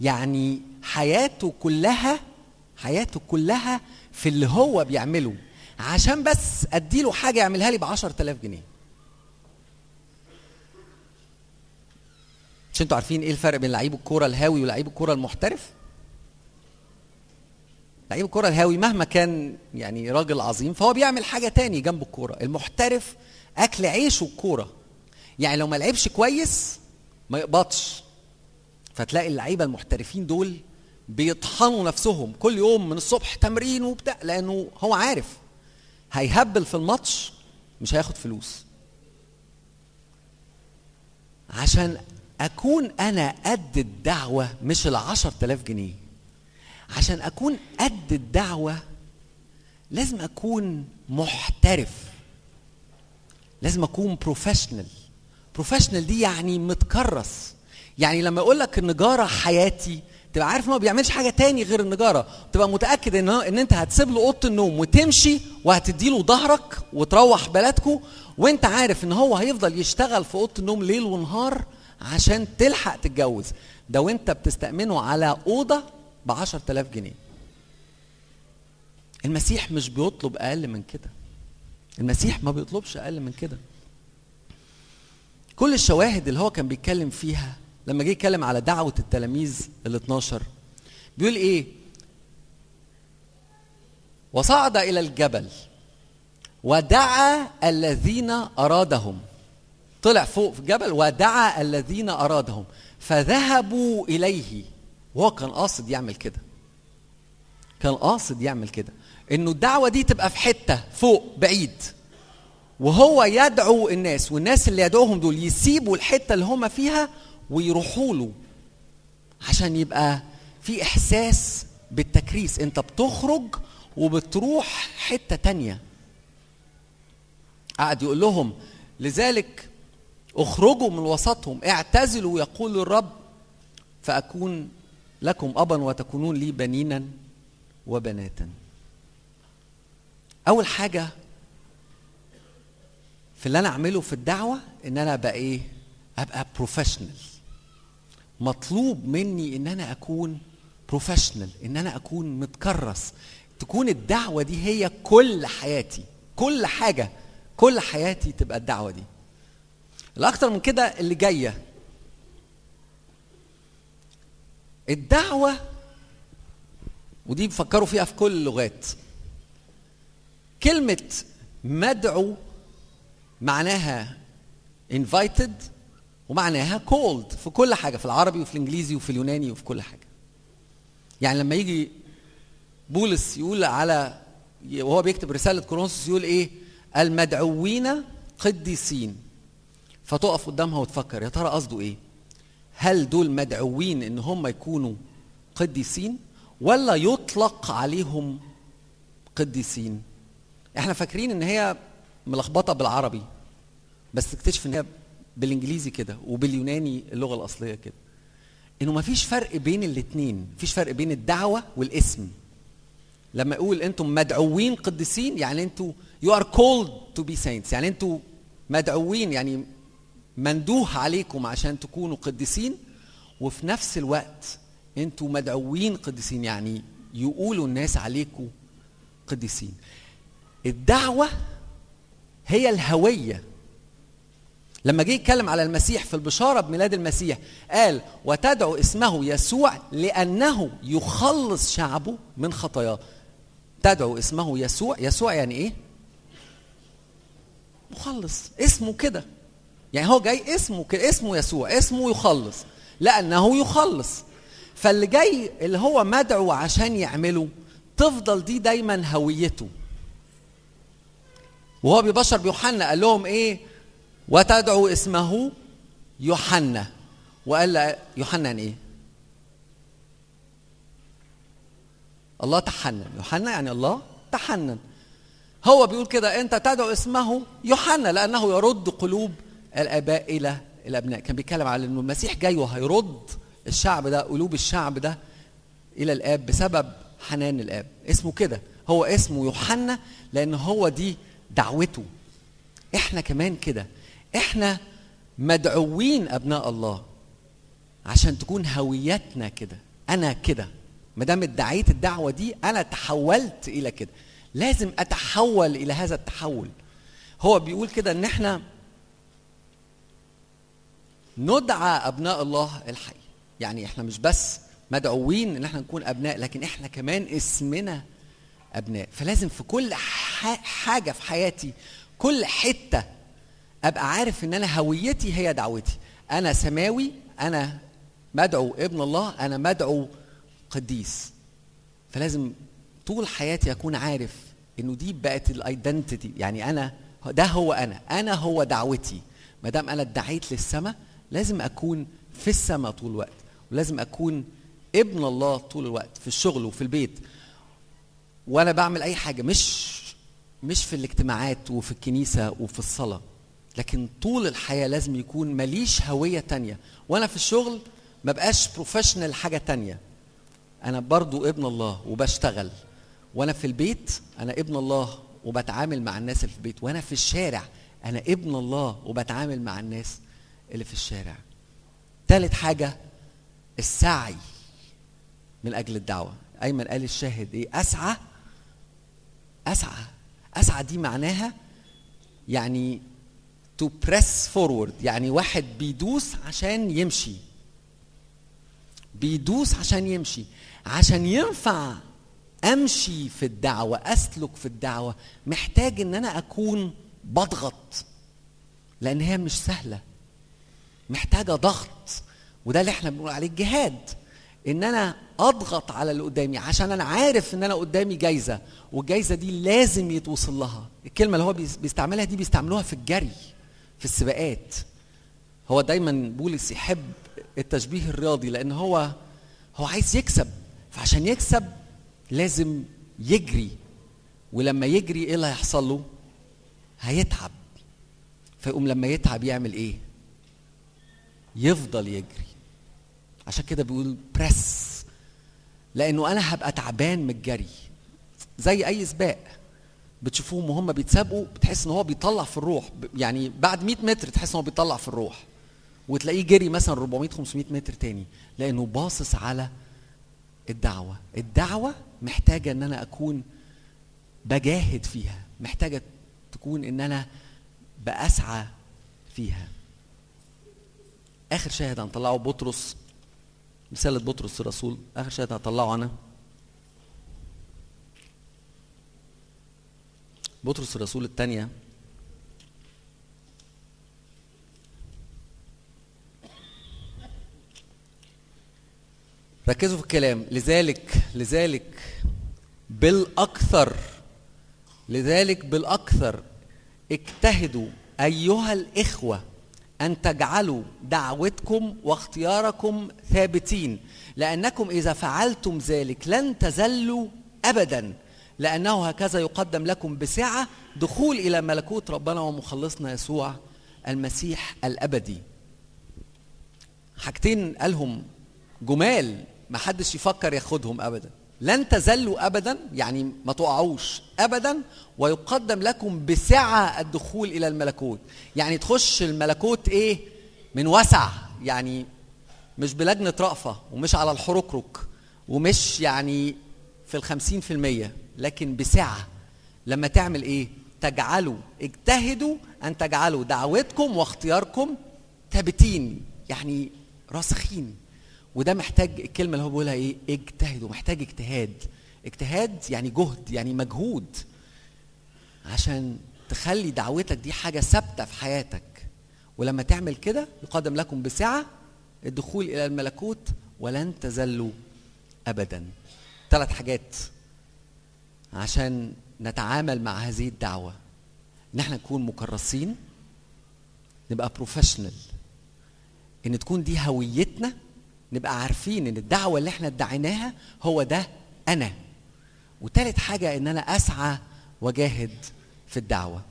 يعني حياته كلها حياته كلها في اللي هو بيعمله. عشان بس أديله حاجة يعملها لي ب 10000 جنيه. مش أنتوا عارفين إيه الفرق بين لعيب الكورة الهاوي ولعيب الكورة المحترف؟ لعيب الكورة الهاوي مهما كان يعني راجل عظيم فهو بيعمل حاجة تاني جنب الكورة. المحترف أكل عيشه الكورة. يعني لو ما لعبش كويس ما يقبضش فتلاقي اللعيبة المحترفين دول بيطحنوا نفسهم كل يوم من الصبح تمرين وبتاع لأنه هو عارف هيهبل في الماتش مش هياخد فلوس. عشان أكون أنا قد الدعوة مش العشر تلاف جنيه عشان أكون قد الدعوة لازم أكون محترف لازم أكون بروفيشنال بروفيشنال دي يعني متكرس. يعني لما يقول لك النجارة حياتي تبقى عارف إن هو بيعملش حاجة تاني غير النجارة. تبقى متأكد إن إن أنت هتسيب له أوضة النوم وتمشي وهتدي له ظهرك وتروح بلدكم وأنت عارف إن هو هيفضل يشتغل في أوضة النوم ليل ونهار عشان تلحق تتجوز. ده وأنت بتستأمنه على أوضة ب 10000 جنيه. المسيح مش بيطلب أقل من كده. المسيح ما بيطلبش أقل من كده. كل الشواهد اللي هو كان بيتكلم فيها لما جه يتكلم على دعوة التلاميذ ال 12 بيقول إيه؟ وصعد إلى الجبل ودعا الذين أرادهم. طلع فوق في الجبل ودعا الذين أرادهم فذهبوا إليه. وهو كان قاصد يعمل كده. كان قاصد يعمل كده. إنه الدعوة دي تبقى في حتة فوق بعيد. وهو يدعو الناس والناس اللي يدعوهم دول يسيبوا الحتة اللي هم فيها ويروحوا له عشان يبقى في إحساس بالتكريس. أنت بتخرج وبتروح حتة تانية. قعد يقول لهم لذلك اخرجوا من وسطهم اعتزلوا يقول الرب فأكون لكم أبا وتكونون لي بنينا وبناتا. أول حاجة في اللي أنا أعمله في الدعوة إن أنا أبقى إيه؟ أبقى professional مطلوب مني إن أنا أكون professional إن أنا أكون متكرس. تكون الدعوة دي هي كل حياتي. كل حاجة كل حياتي تبقى الدعوة دي. الأكتر من كده اللي جاية. الدعوة ودي بفكروا فيها في كل اللغات. كلمة مدعو معناها invited ومعناها called في كل حاجة في العربي وفي الإنجليزي وفي اليوناني وفي كل حاجة. يعني لما يجي بولس يقول على وهو بيكتب رسالة كورنثوس يقول إيه؟ المدعوين قديسين. فتقف قدامها وتفكر يا ترى قصده إيه؟ هل دول مدعوين إن هم يكونوا قديسين ولا يطلق عليهم قديسين؟ إحنا فاكرين إن هي ملخبطة بالعربي بس تكتشف إن هي بالإنجليزي كده وباليوناني اللغة الأصلية كده. إنه ما فيش فرق بين الاثنين مفيش فرق بين الدعوة والاسم. لما أقول أنتم مدعوين قديسين يعني أنتوا you are called to be saints. يعني أنتوا مدعوين يعني مندوح عليكم عشان تكونوا قديسين. وفي نفس الوقت أنتوا مدعوين قديسين يعني يقولوا الناس عليكم قديسين. الدعوة هي الهوية. لما جه يتكلم على المسيح في البشارة بميلاد المسيح قال وتدعو اسمه يسوع لأنه يخلص شعبه من خطاياه. تدعو اسمه يسوع؟ يسوع يعني إيه؟ مخلص اسمه كده. يعني هو جاي اسمه كده اسمه يسوع اسمه يخلص لأنه يخلص. فاللي جاي اللي هو مدعو عشان يعمله تفضل دي دايما هويته. وهو بيبشر بيوحنا قال لهم إيه؟ وتدعو اسمه يوحنا. وقال يوحنا يعني إيه؟ الله تحنن. يوحنا يعني الله تحنن. هو بيقول كده أنت تدعو اسمه يوحنا لأنه يرد قلوب الآباء إلى الأبناء. كان بيتكلم على إنه المسيح جاي وهيرد الشعب ده قلوب الشعب ده إلى الآب بسبب حنان الآب. اسمه كده. هو اسمه يوحنا لأن هو دي دعوته. إحنا كمان كده. إحنا مدعوين أبناء الله عشان تكون هويتنا كده أنا كده. ما دام ادعيت الدعوة دي أنا تحولت إلى كده. لازم أتحول إلى هذا التحول. هو بيقول كده إن إحنا ندعى أبناء الله الحي. يعني إحنا مش بس مدعوين إن إحنا نكون أبناء لكن إحنا كمان اسمنا أبناء. فلازم في كل حاجة في حياتي كل حتة أبقى عارف إن أنا هويتي هي دعوتي. أنا سماوي أنا مدعو ابن الله أنا مدعو قديس. فلازم طول حياتي أكون عارف إنه دي بقت الايدنتيتي يعني أنا ده هو أنا. أنا هو دعوتي. ما دام أنا ادعيت للسماء لازم أكون في السماء طول الوقت. ولازم أكون ابن الله طول الوقت في الشغل وفي البيت. وأنا بعمل أي حاجة مش مش في الاجتماعات وفي الكنيسة وفي الصلاة. لكن طول الحياة لازم يكون ماليش هوية تانية. وأنا في الشغل ما بقاش بروفيشنال حاجة تانية. أنا برضو ابن الله وبشتغل. وأنا في البيت أنا ابن الله وبتعامل مع الناس اللي في البيت. وأنا في الشارع أنا ابن الله وبتعامل مع الناس اللي في الشارع. ثالث حاجة السعي من أجل الدعوة. أيمن قال الشاهد إيه؟ أسعى أسعى. أسعى دي معناها يعني to press forward يعني واحد بيدوس عشان يمشي. بيدوس عشان يمشي. عشان ينفع أمشي في الدعوة أسلك في الدعوة محتاج إن أنا أكون بضغط. لأن هي مش سهلة. محتاجة ضغط. وده اللي إحنا بنقول عليه الجهاد. إن أنا أضغط على اللي قدامي عشان أنا عارف إن أنا قدامي جايزة. والجايزة دي لازم يتوصل لها. الكلمة اللي هو بيستعملها دي بيستعملوها في الجري. في السباقات. هو دايما بولس يحب التشبيه الرياضي لأن هو هو عايز يكسب. فعشان يكسب لازم يجري. ولما يجري إيه اللي هيحصل له؟ هيتعب. فيقوم لما يتعب يعمل إيه؟ يفضل يجري. عشان كده بيقول بريس لأنه أنا هبقى تعبان من الجري. زي أي سباق. بتشوفوهم وهم بيتسابقوا بتحس إن هو بيطلع في الروح. يعني بعد 100 متر تحس إن هو بيطلع في الروح. وتلاقيه جري مثلا 400 500 متر تاني لأنه باصص على الدعوة. الدعوة محتاجة إن أنا أكون بجاهد فيها. محتاجة تكون إن أنا بأسعى فيها. آخر شاهد هنطلعه بطرس رسالة بطرس الرسول. آخر شاهد هطلعه أنا. بطرس الرسول الثانية ركزوا في الكلام. لذلك لذلك بالأكثر لذلك بالأكثر اجتهدوا أيها الإخوة أن تجعلوا دعوتكم واختياركم ثابتين لأنكم إذا فعلتم ذلك لن تزلوا ابدا. لأنه هكذا يقدم لكم بسعة دخول إلى ملكوت ربنا ومخلصنا يسوع المسيح الأبدي. حاجتين قالهم جمال ما حدش يفكر ياخدهم ابدا. لن تزلوا ابدا يعني ما تقعوش ابدا ويقدم لكم بسعة الدخول إلى الملكوت. يعني تخش الملكوت إيه؟ من وسع يعني مش بلجنة رأفة ومش على الحركرك ومش يعني في الخمسين في المية. لكن بسعة. لما تعمل إيه؟ تجعلوا اجتهدوا أن تجعلوا دعوتكم واختياركم ثابتين يعني راسخين. وده محتاج الكلمة اللي هو بيقولها إيه؟ اجتهدوا محتاج اجتهاد. اجتهاد يعني جهد يعني مجهود. عشان تخلي دعوتك دي حاجة ثابتة في حياتك. ولما تعمل كده يقدم لكم بسعة الدخول إلى الملكوت ولن تزلوا ابدا. ثلاث حاجات عشان نتعامل مع هذه الدعوة. إن إحنا نكون مكرسين نبقى professional إن تكون دي هويتنا نبقى عارفين إن الدعوة اللي إحنا ادعيناها هو ده أنا. وتالت حاجة إن أنا أسعى وأجاهد في الدعوة.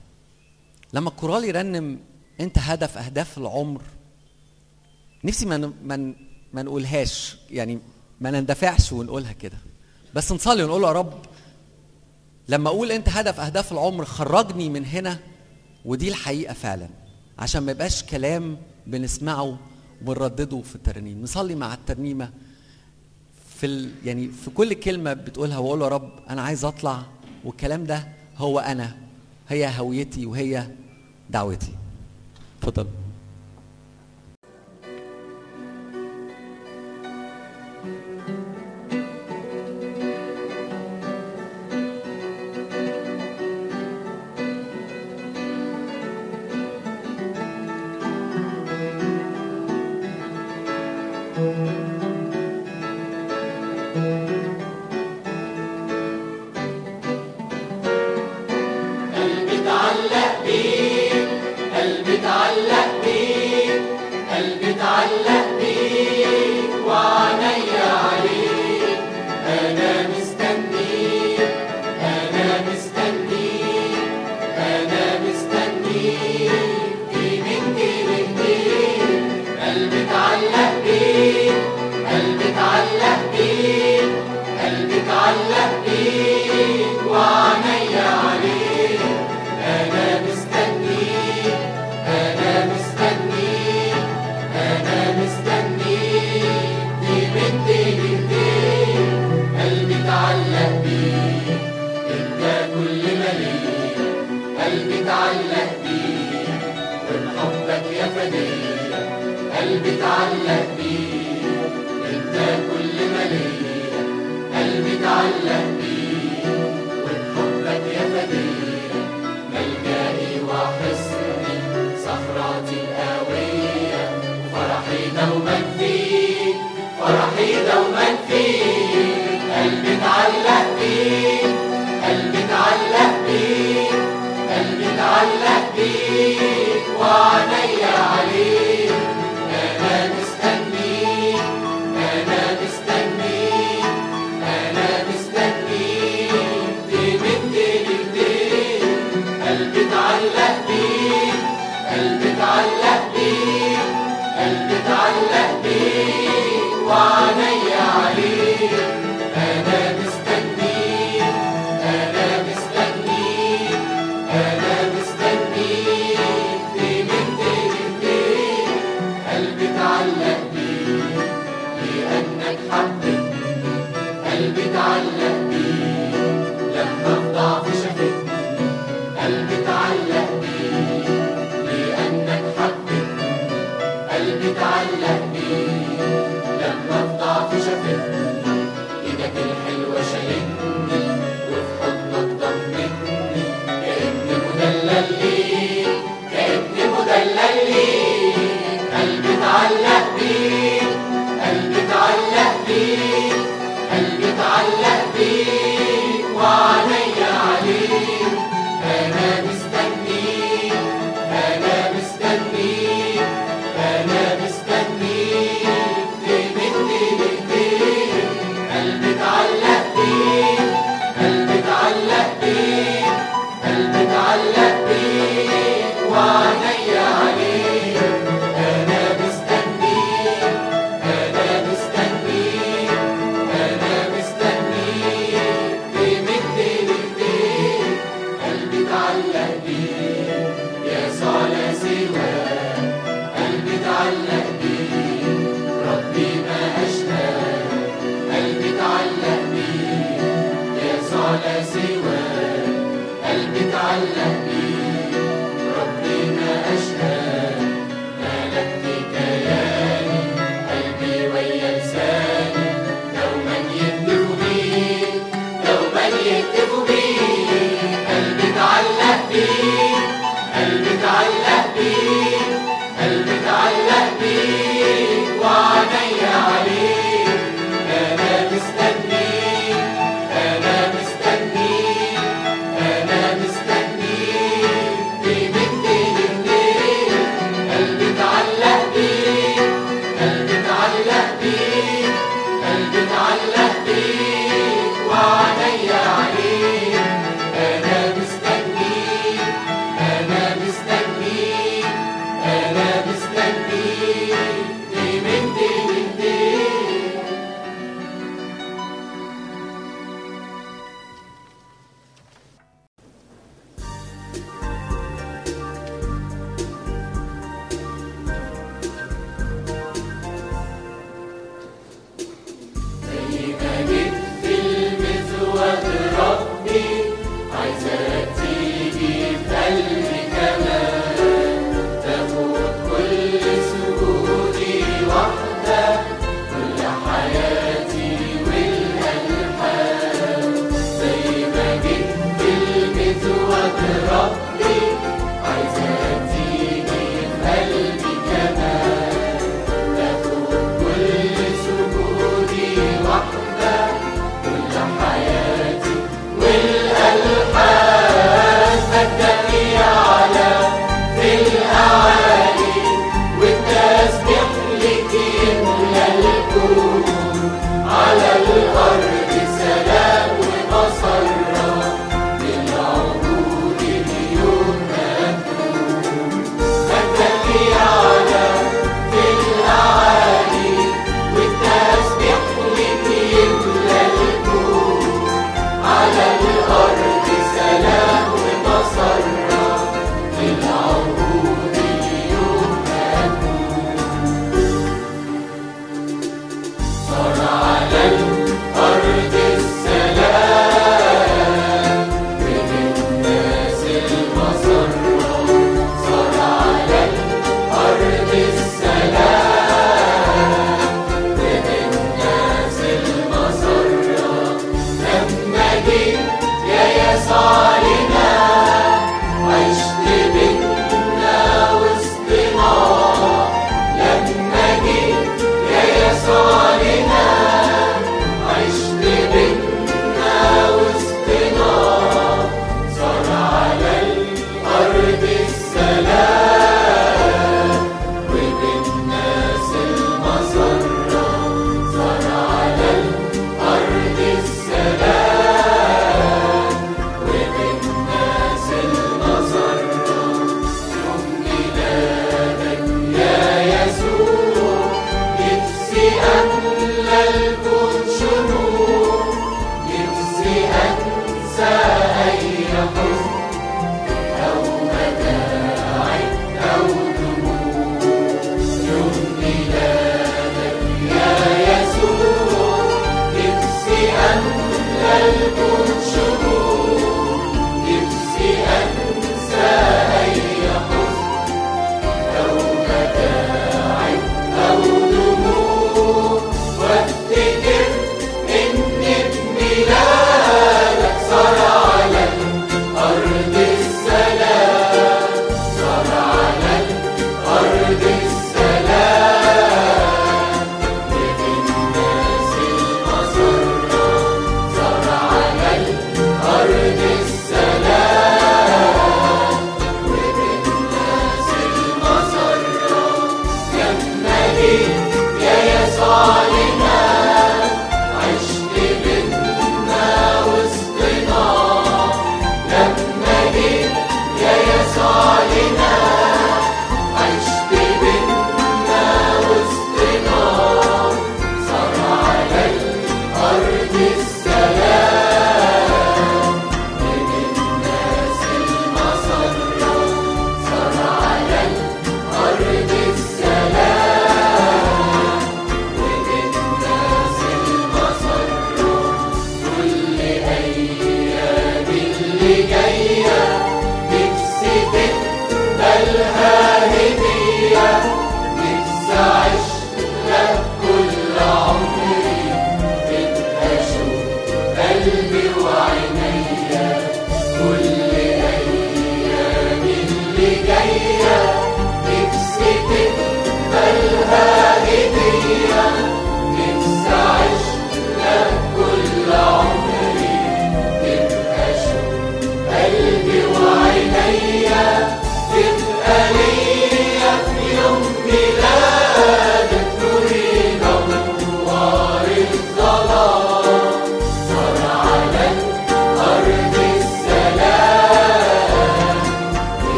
لما الكورال يرنم أنت هدف أهداف العمر نفسي ما ن- ما ن- ما نقولهاش. يعني ما نندفعش ونقولها كده. بس نصلي ونقول يا رب لما أقول انت هدف اهداف العمر خرجني من هنا ودي الحقيقة فعلا. عشان ما يبقاش كلام بنسمعه وبنردده في الترنيم. نصلي مع الترنيمة في ال... يعني في كل كلمة بتقولها وأقول يا رب أنا عايز أطلع والكلام ده هو أنا هي هويتي وهي دعوتي. اتفضل.